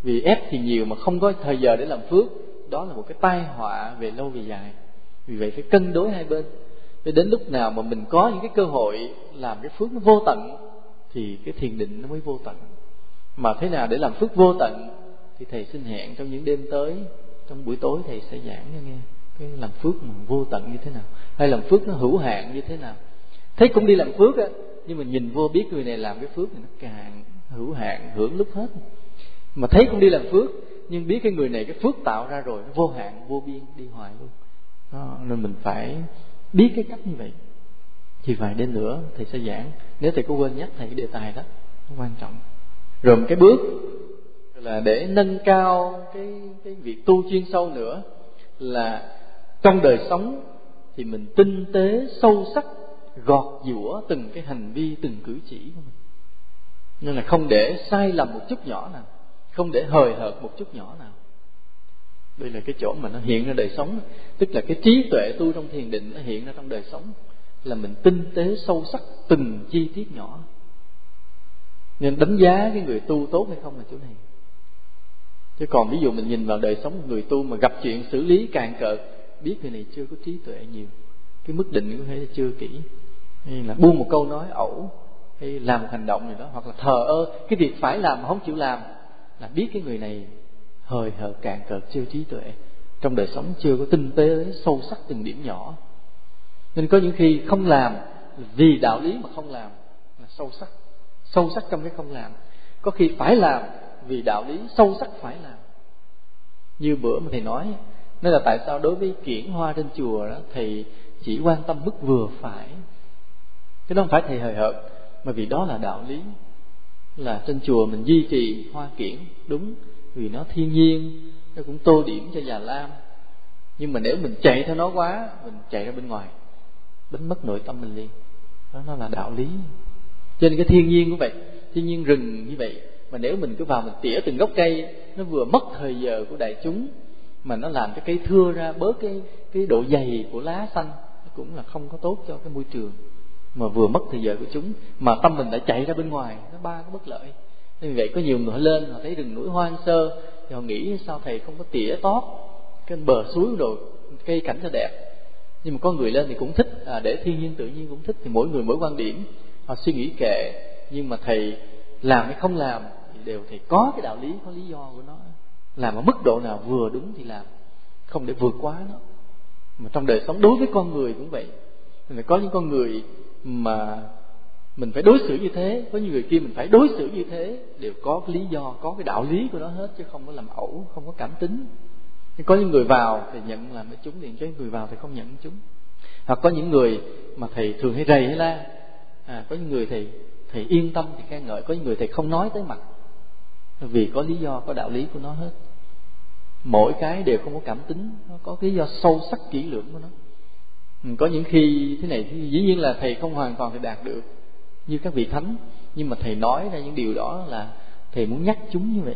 vì ép thì nhiều mà không có thời giờ để làm phước. Đó là một cái tai họa về lâu về dài. Vì vậy phải cân đối hai bên. Để đến lúc nào mà mình có những cái cơ hội làm cái phước nó vô tận, thì cái thiền định nó mới vô tận. Mà thế nào để làm phước vô tận, thì thầy xin hẹn trong những đêm tới, trong buổi tối thầy sẽ giảng cho nghe cái làm phước mà vô tận như thế nào, hay làm phước nó hữu hạn như thế nào. Thấy cũng đi làm phước á, nhưng mà nhìn vô biết người này làm cái phước này nó càng hữu hạn, hưởng lúc hết mà thấy cũng đi làm phước nhưng biết cái người này cái phước tạo ra rồi nó vô hạn vô biên đi hoài luôn. Đó, nên mình phải biết cái cách như vậy. Thì vài đêm nữa thầy sẽ giảng. Nếu thầy có quên nhắc thầy cái đề tài đó nó quan trọng. Rồi một cái bước là để nâng cao cái cái việc tu chuyên sâu nữa là trong đời sống thì mình tinh tế sâu sắc gọt giũa từng cái hành vi từng cử chỉ của mình. Nên là không để sai lầm một chút nhỏ nào không để hời hợt một chút nhỏ nào. Đây là cái chỗ mà nó hiện ra đời sống. Tức là cái trí tuệ tu trong thiền định nó hiện ra trong đời sống. Là mình tinh tế, sâu sắc, từng chi tiết nhỏ. Nên đánh giá cái người tu tốt hay không là chỗ này. Chứ còn ví dụ mình nhìn vào đời sống người tu mà gặp chuyện xử lý càng cợt, biết người này chưa có trí tuệ nhiều. Cái mức định có thể là chưa kỹ. Hay là buông một câu nói ẩu, hay làm một hành động gì đó, hoặc là thờ ơ. Cái việc phải làm mà không chịu làm là biết cái người này hời hợt cạn cợt chưa trí tuệ. Trong đời sống chưa có tinh tế, sâu sắc từng điểm nhỏ. Nên có những khi không làm vì đạo lý mà không làm là sâu sắc. Sâu sắc trong cái không làm. Có khi phải làm vì đạo lý, sâu sắc phải làm. Như bữa mà thầy nói nên là tại sao đối với kiển hoa trên chùa đó, thầy chỉ quan tâm mức vừa phải. Cái đó không phải thầy hời hợt, mà vì đó là đạo lý là trên chùa mình duy trì hoa kiển, đúng, vì nó thiên nhiên, nó cũng tô điểm cho già lam. Nhưng mà nếu mình chạy theo nó quá, mình chạy ra bên ngoài, đánh mất nội tâm mình liền. Đó, nó là đạo lý. Trên cái thiên nhiên cũng vậy, thiên nhiên rừng như vậy. Mà nếu mình cứ vào mình tỉa từng gốc cây, nó vừa mất thời giờ của đại chúng, mà nó làm cho cây thưa ra bớt cái cái độ dày của lá xanh, nó cũng là không có tốt cho cái môi trường mà vừa mất thời giờ của chúng mà tâm mình đã chạy ra bên ngoài nó ba cái bất lợi. Nên vậy có nhiều người lên họ thấy rừng núi hoang sơ thì họ nghĩ sao thầy không có tỉa tót cái bờ suối rồi cây cảnh cho đẹp. Nhưng mà có người lên thì cũng thích à, để thiên nhiên tự nhiên cũng thích thì mỗi người mỗi quan điểm họ suy nghĩ kệ. Nhưng mà thầy làm hay không làm thì đều thầy có cái đạo lý có lý do của nó. Làm ở mức độ nào vừa đúng thì làm không để vượt quá nó. Mà trong đời sống đối với con người cũng vậy. Có những con người mà mình phải đối xử như thế. Với những người kia mình phải đối xử như thế đều có cái lý do có cái đạo lý của nó hết chứ không có làm ẩu không có cảm tính. Có những người vào thì nhận làm với chúng thì có những người vào thì không nhận chúng. Hoặc có những người mà thầy thường hay rầy hay la. À, có những người thầy thầy yên tâm thì khen ngợi. Có những người thầy không nói tới mặt. Vì có lý do có đạo lý của nó hết. Mỗi cái đều không có cảm tính. Nó có cái lý do sâu sắc kỹ lưỡng của nó. Ừ, có những khi thế này dĩ nhiên là thầy không hoàn toàn thể đạt được như các vị thánh, nhưng mà thầy nói ra những điều đó là thầy muốn nhắc chúng như vậy.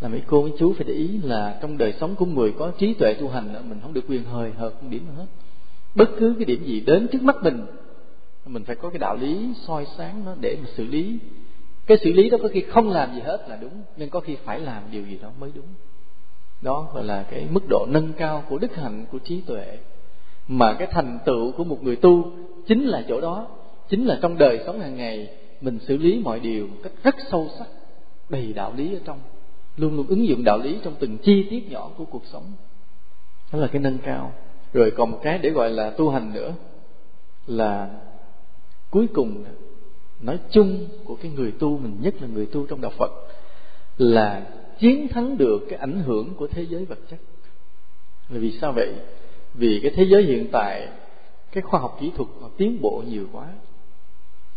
Là mấy cô, mấy chú phải để ý là trong đời sống của người có trí tuệ tu hành mình không được quyền hời hợt một điểm nào hết. Bất cứ cái điểm gì đến trước mắt mình mình phải có cái đạo lý soi sáng nó để mà xử lý. Cái xử lý đó có khi không làm gì hết là đúng, nhưng có khi phải làm điều gì đó mới đúng. Đó gọi là cái mức độ nâng cao của đức hạnh, của trí tuệ mà cái thành tựu của một người tu chính là chỗ đó, chính là trong đời sống hàng ngày, mình xử lý mọi điều một cách rất sâu sắc, đầy đạo lý ở trong, luôn luôn ứng dụng đạo lý trong từng chi tiết nhỏ của cuộc sống. Đó là cái nâng cao. Rồi còn một cái để gọi là tu hành nữa, là cuối cùng nói chung của cái người tu, mình nhất là người tu trong đạo Phật, là chiến thắng được cái ảnh hưởng của thế giới vật chất. Là vì sao vậy? Vì cái thế giới hiện tại, cái khoa học kỹ thuật nó tiến bộ nhiều quá.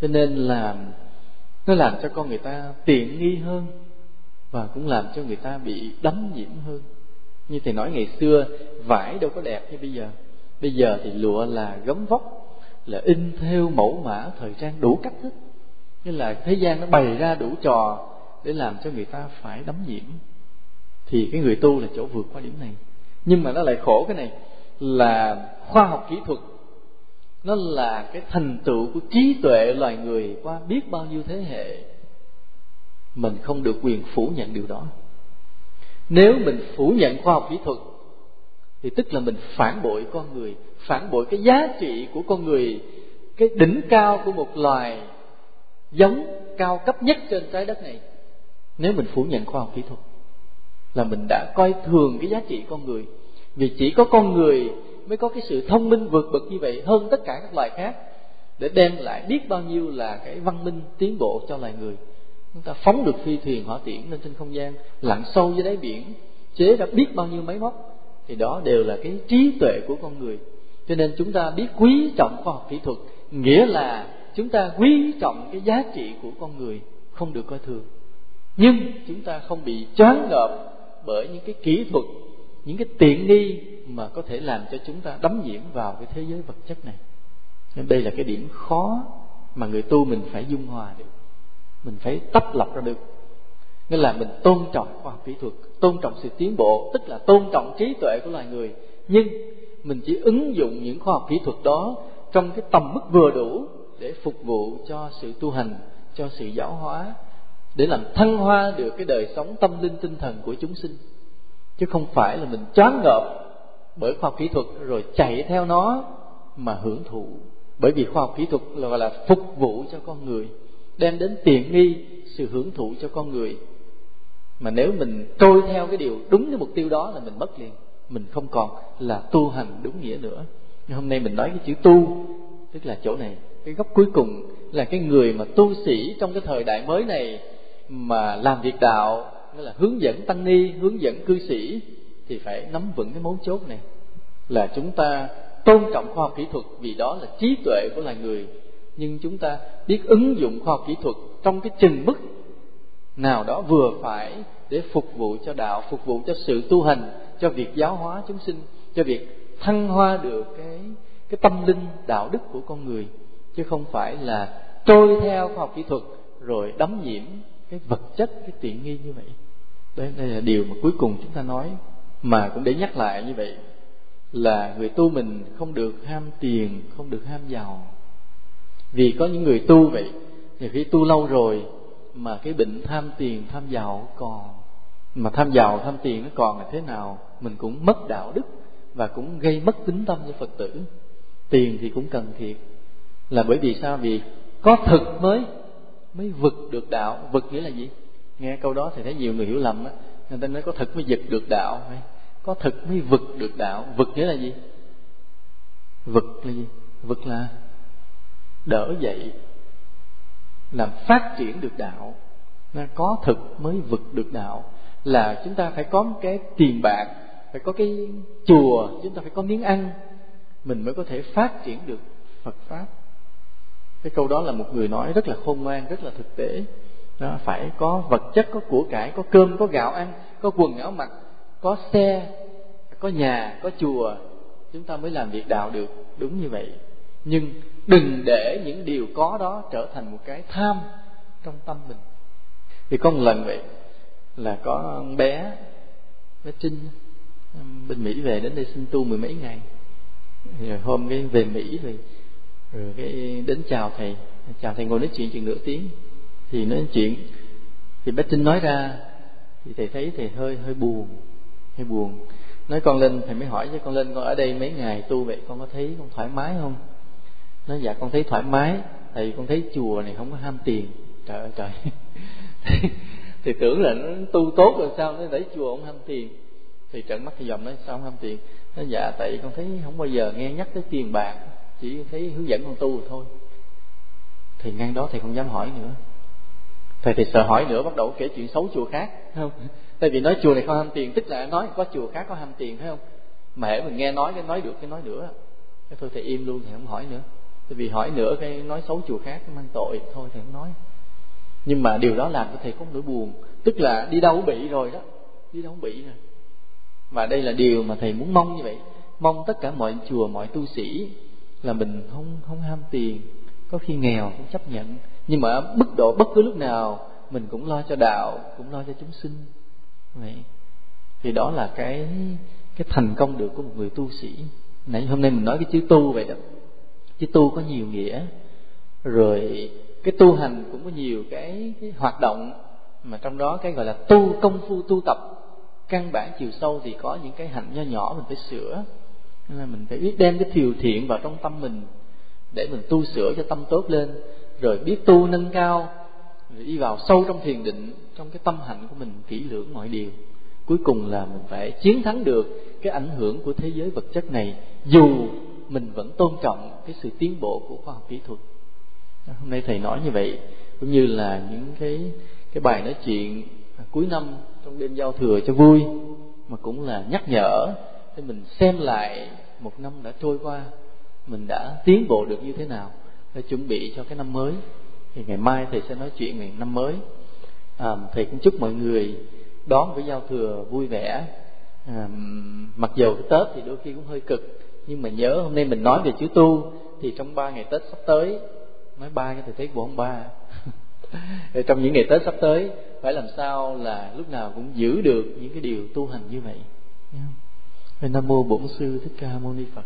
Cho nên là nó làm cho con người ta tiện nghi hơn và cũng làm cho người ta bị đắm nhiễm hơn. Như thầy nói ngày xưa, vải đâu có đẹp như bây giờ. Bây giờ thì lụa là gấm vóc, là in theo mẫu mã thời trang đủ cách hết như là thế gian nó bày ra đủ trò để làm cho người ta phải đắm nhiễm. Thì cái người tu là chỗ vượt qua điểm này. Nhưng mà nó lại khổ cái này là khoa học kỹ thuật. Nó là cái thành tựu của trí tuệ loài người qua biết bao nhiêu thế hệ. Mình không được quyền phủ nhận điều đó. Nếu mình phủ nhận khoa học kỹ thuật, thì tức là mình phản bội con người, phản bội cái giá trị của con người, cái đỉnh cao của một loài giống cao cấp nhất trên trái đất này. Nếu mình phủ nhận khoa học kỹ thuật, là mình đã coi thường cái giá trị con người vì chỉ có con người mới có cái sự thông minh vượt bậc như vậy hơn tất cả các loài khác để đem lại biết bao nhiêu là cái văn minh tiến bộ cho loài người. Chúng ta phóng được phi thuyền, hỏa tiễn lên trên không gian, lặn sâu dưới đáy biển, chế ra biết bao nhiêu máy móc, thì đó đều là cái trí tuệ của con người. Cho nên chúng ta biết quý trọng khoa học kỹ thuật, nghĩa là chúng ta quý trọng cái giá trị của con người, không được coi thường. Nhưng chúng ta không bị choáng ngợp bởi những cái kỹ thuật những cái tiện nghi mà có thể làm cho chúng ta đắm nhiễm vào cái thế giới vật chất này. Nên đây là cái điểm khó mà người tu mình phải dung hòa được. Mình phải tách lập ra được. Nên là mình tôn trọng khoa học kỹ thuật, tôn trọng sự tiến bộ, tức là tôn trọng trí tuệ của loài người. Nhưng mình chỉ ứng dụng những khoa học kỹ thuật đó trong cái tầm mức vừa đủ để phục vụ cho sự tu hành, cho sự giáo hóa, để làm thăng hoa được cái đời sống tâm linh tinh thần của chúng sinh chứ không phải là mình choáng ngợp bởi khoa học kỹ thuật rồi chạy theo nó mà hưởng thụ. Bởi vì khoa học kỹ thuật là, gọi là phục vụ cho con người, đem đến tiện nghi sự hưởng thụ cho con người. Mà nếu mình trôi theo cái điều đúng cái mục tiêu đó là mình mất liền, mình không còn là tu hành đúng nghĩa nữa. Nhưng hôm nay mình nói cái chữ tu, tức là chỗ này. Cái góc cuối cùng là cái người mà tu sĩ trong cái thời đại mới này mà làm việc đạo nghĩa là hướng dẫn tăng ni, hướng dẫn cư sĩ thì phải nắm vững cái mấu chốt này. Là chúng ta tôn trọng khoa học kỹ thuật vì đó là trí tuệ của loài người. Nhưng chúng ta biết ứng dụng khoa học kỹ thuật trong cái chừng mức nào đó vừa phải để phục vụ cho đạo, phục vụ cho sự tu hành, cho việc giáo hóa chúng sinh, cho việc thăng hoa được cái cái tâm linh, đạo đức của con người. Chứ không phải là trôi theo khoa học kỹ thuật rồi đắm nhiễm cái vật chất, cái tiện nghi như vậy đây đây là điều mà cuối cùng chúng ta nói. Mà cũng để nhắc lại như vậy là người tu mình không được ham tiền, không được ham giàu. Vì có những người tu vậy, nhiều khi tu lâu rồi mà cái bệnh tham tiền, tham giàu còn. Mà tham giàu, tham tiền nó còn là thế nào, mình cũng mất đạo đức và cũng gây mất tính tâm cho phật tử. Tiền thì cũng cần thiệt. Là bởi vì sao? Vì có thực mới mới vực được đạo. Vực nghĩa là gì? Nghe câu đó thì thấy nhiều người hiểu lầm á. Người ta nói có thực mới giật được đạo có thực mới vực được đạo. Vực nghĩa là gì? Vực là gì? Vực là đỡ dậy, làm phát triển được đạo. Có thực mới vực được đạo. Là chúng ta phải có một cái tiền bạc, phải có cái chùa, chúng ta phải có miếng ăn, mình mới có thể phát triển được phật pháp. Cái câu đó là một người nói rất là khôn ngoan, rất là thực tế đó, phải có vật chất có của cải có cơm có gạo ăn có quần áo mặc có xe có nhà có chùa. Chúng ta mới làm việc đạo được đúng như vậy. Nhưng đừng để những điều có đó trở thành một cái tham trong tâm mình. Thì có một lần vậy là có bé bé trinh bên mỹ về đến đây xin tu mười mấy ngày. Rồi hôm cái về mỹ rồi rồi cái đến chào thầy. Chào thầy ngồi nói chuyện chừng nửa tiếng thì nói chuyện. Thì bé trinh nói ra, thì thầy thấy thầy hơi hơi buồn hơi buồn. Nói con lên, thầy mới hỏi cho con lên, con ở đây mấy ngày tu vậy, con có thấy con thoải mái không? Nói dạ con thấy thoải mái, tại vì con thấy chùa này không có ham tiền. Trời ơi, trời. Thì tưởng là nó tu tốt rồi sao nó để chùa không ham tiền. Thì trận mắt thì dòm nói, sao không ham tiền? Nói dạ tại vì con thấy không bao giờ nghe nhắc tới tiền bạc, chỉ thấy hướng dẫn con tu rồi thôi. Thì ngang đó thầy không dám hỏi nữa thầy thì sợ hỏi nữa, bắt đầu kể chuyện xấu chùa khác không? Tại vì nói chùa này không ham tiền, tức là nói có chùa khác có ham tiền phải không? Mà hễ mình nghe nói, cái nói được, cái nói nữa. Cái thôi thầy im luôn, thầy không hỏi nữa. Tại vì hỏi nữa, cái nói xấu chùa khác mang tội, thôi thầy không nói. Nhưng mà điều đó làm cho thầy có nỗi buồn. Tức là đi đâu cũng bị rồi đó. Đi đâu cũng bị rồi. Và đây là điều mà thầy muốn mong như vậy. Mong tất cả mọi chùa, mọi tu sĩ là mình không không ham tiền. Có khi nghèo cũng chấp nhận nhưng mà mức độ bất cứ lúc nào mình cũng lo cho đạo cũng lo cho chúng sinh. Vậy thì đó là cái cái thành công được của một người tu sĩ. Nãy hôm nay mình nói cái chữ tu vậy đó. Chữ tu có nhiều nghĩa. Rồi cái tu hành cũng có nhiều cái, cái hoạt động mà trong đó cái gọi là tu công phu tu tập. Căn bản chiều sâu thì có những cái hạnh nho nhỏ mình phải sửa. Nên là mình phải biết đem cái thiều thiện vào trong tâm mình để mình tu sửa cho tâm tốt lên rồi biết tu nâng cao, rồi đi vào sâu trong thiền định, trong cái tâm hạnh của mình, kỹ lưỡng mọi điều. Cuối cùng là mình phải chiến thắng được cái ảnh hưởng của thế giới vật chất này, dù mình vẫn tôn trọng cái sự tiến bộ của khoa học kỹ thuật. Hôm nay thầy nói như vậy, cũng như là những cái cái bài nói chuyện cuối năm trong đêm giao thừa cho vui, mà cũng là nhắc nhở để mình xem lại một năm đã trôi qua, mình đã tiến bộ được như thế nào để chuẩn bị cho cái năm mới. Thì ngày mai thầy sẽ nói chuyện về năm mới. À, thầy cũng chúc mọi người đón với giao thừa vui vẻ. À, mặc dù cái tết thì đôi khi cũng hơi cực nhưng mà nhớ hôm nay mình nói về chữ tu thì trong ba ngày tết sắp tới nói ba cái thầy thấy của ông ba. Trong những ngày tết sắp tới phải làm sao là lúc nào cũng giữ được những cái điều tu hành như vậy. Nam mô bổn sư thích ca mâu ni phật.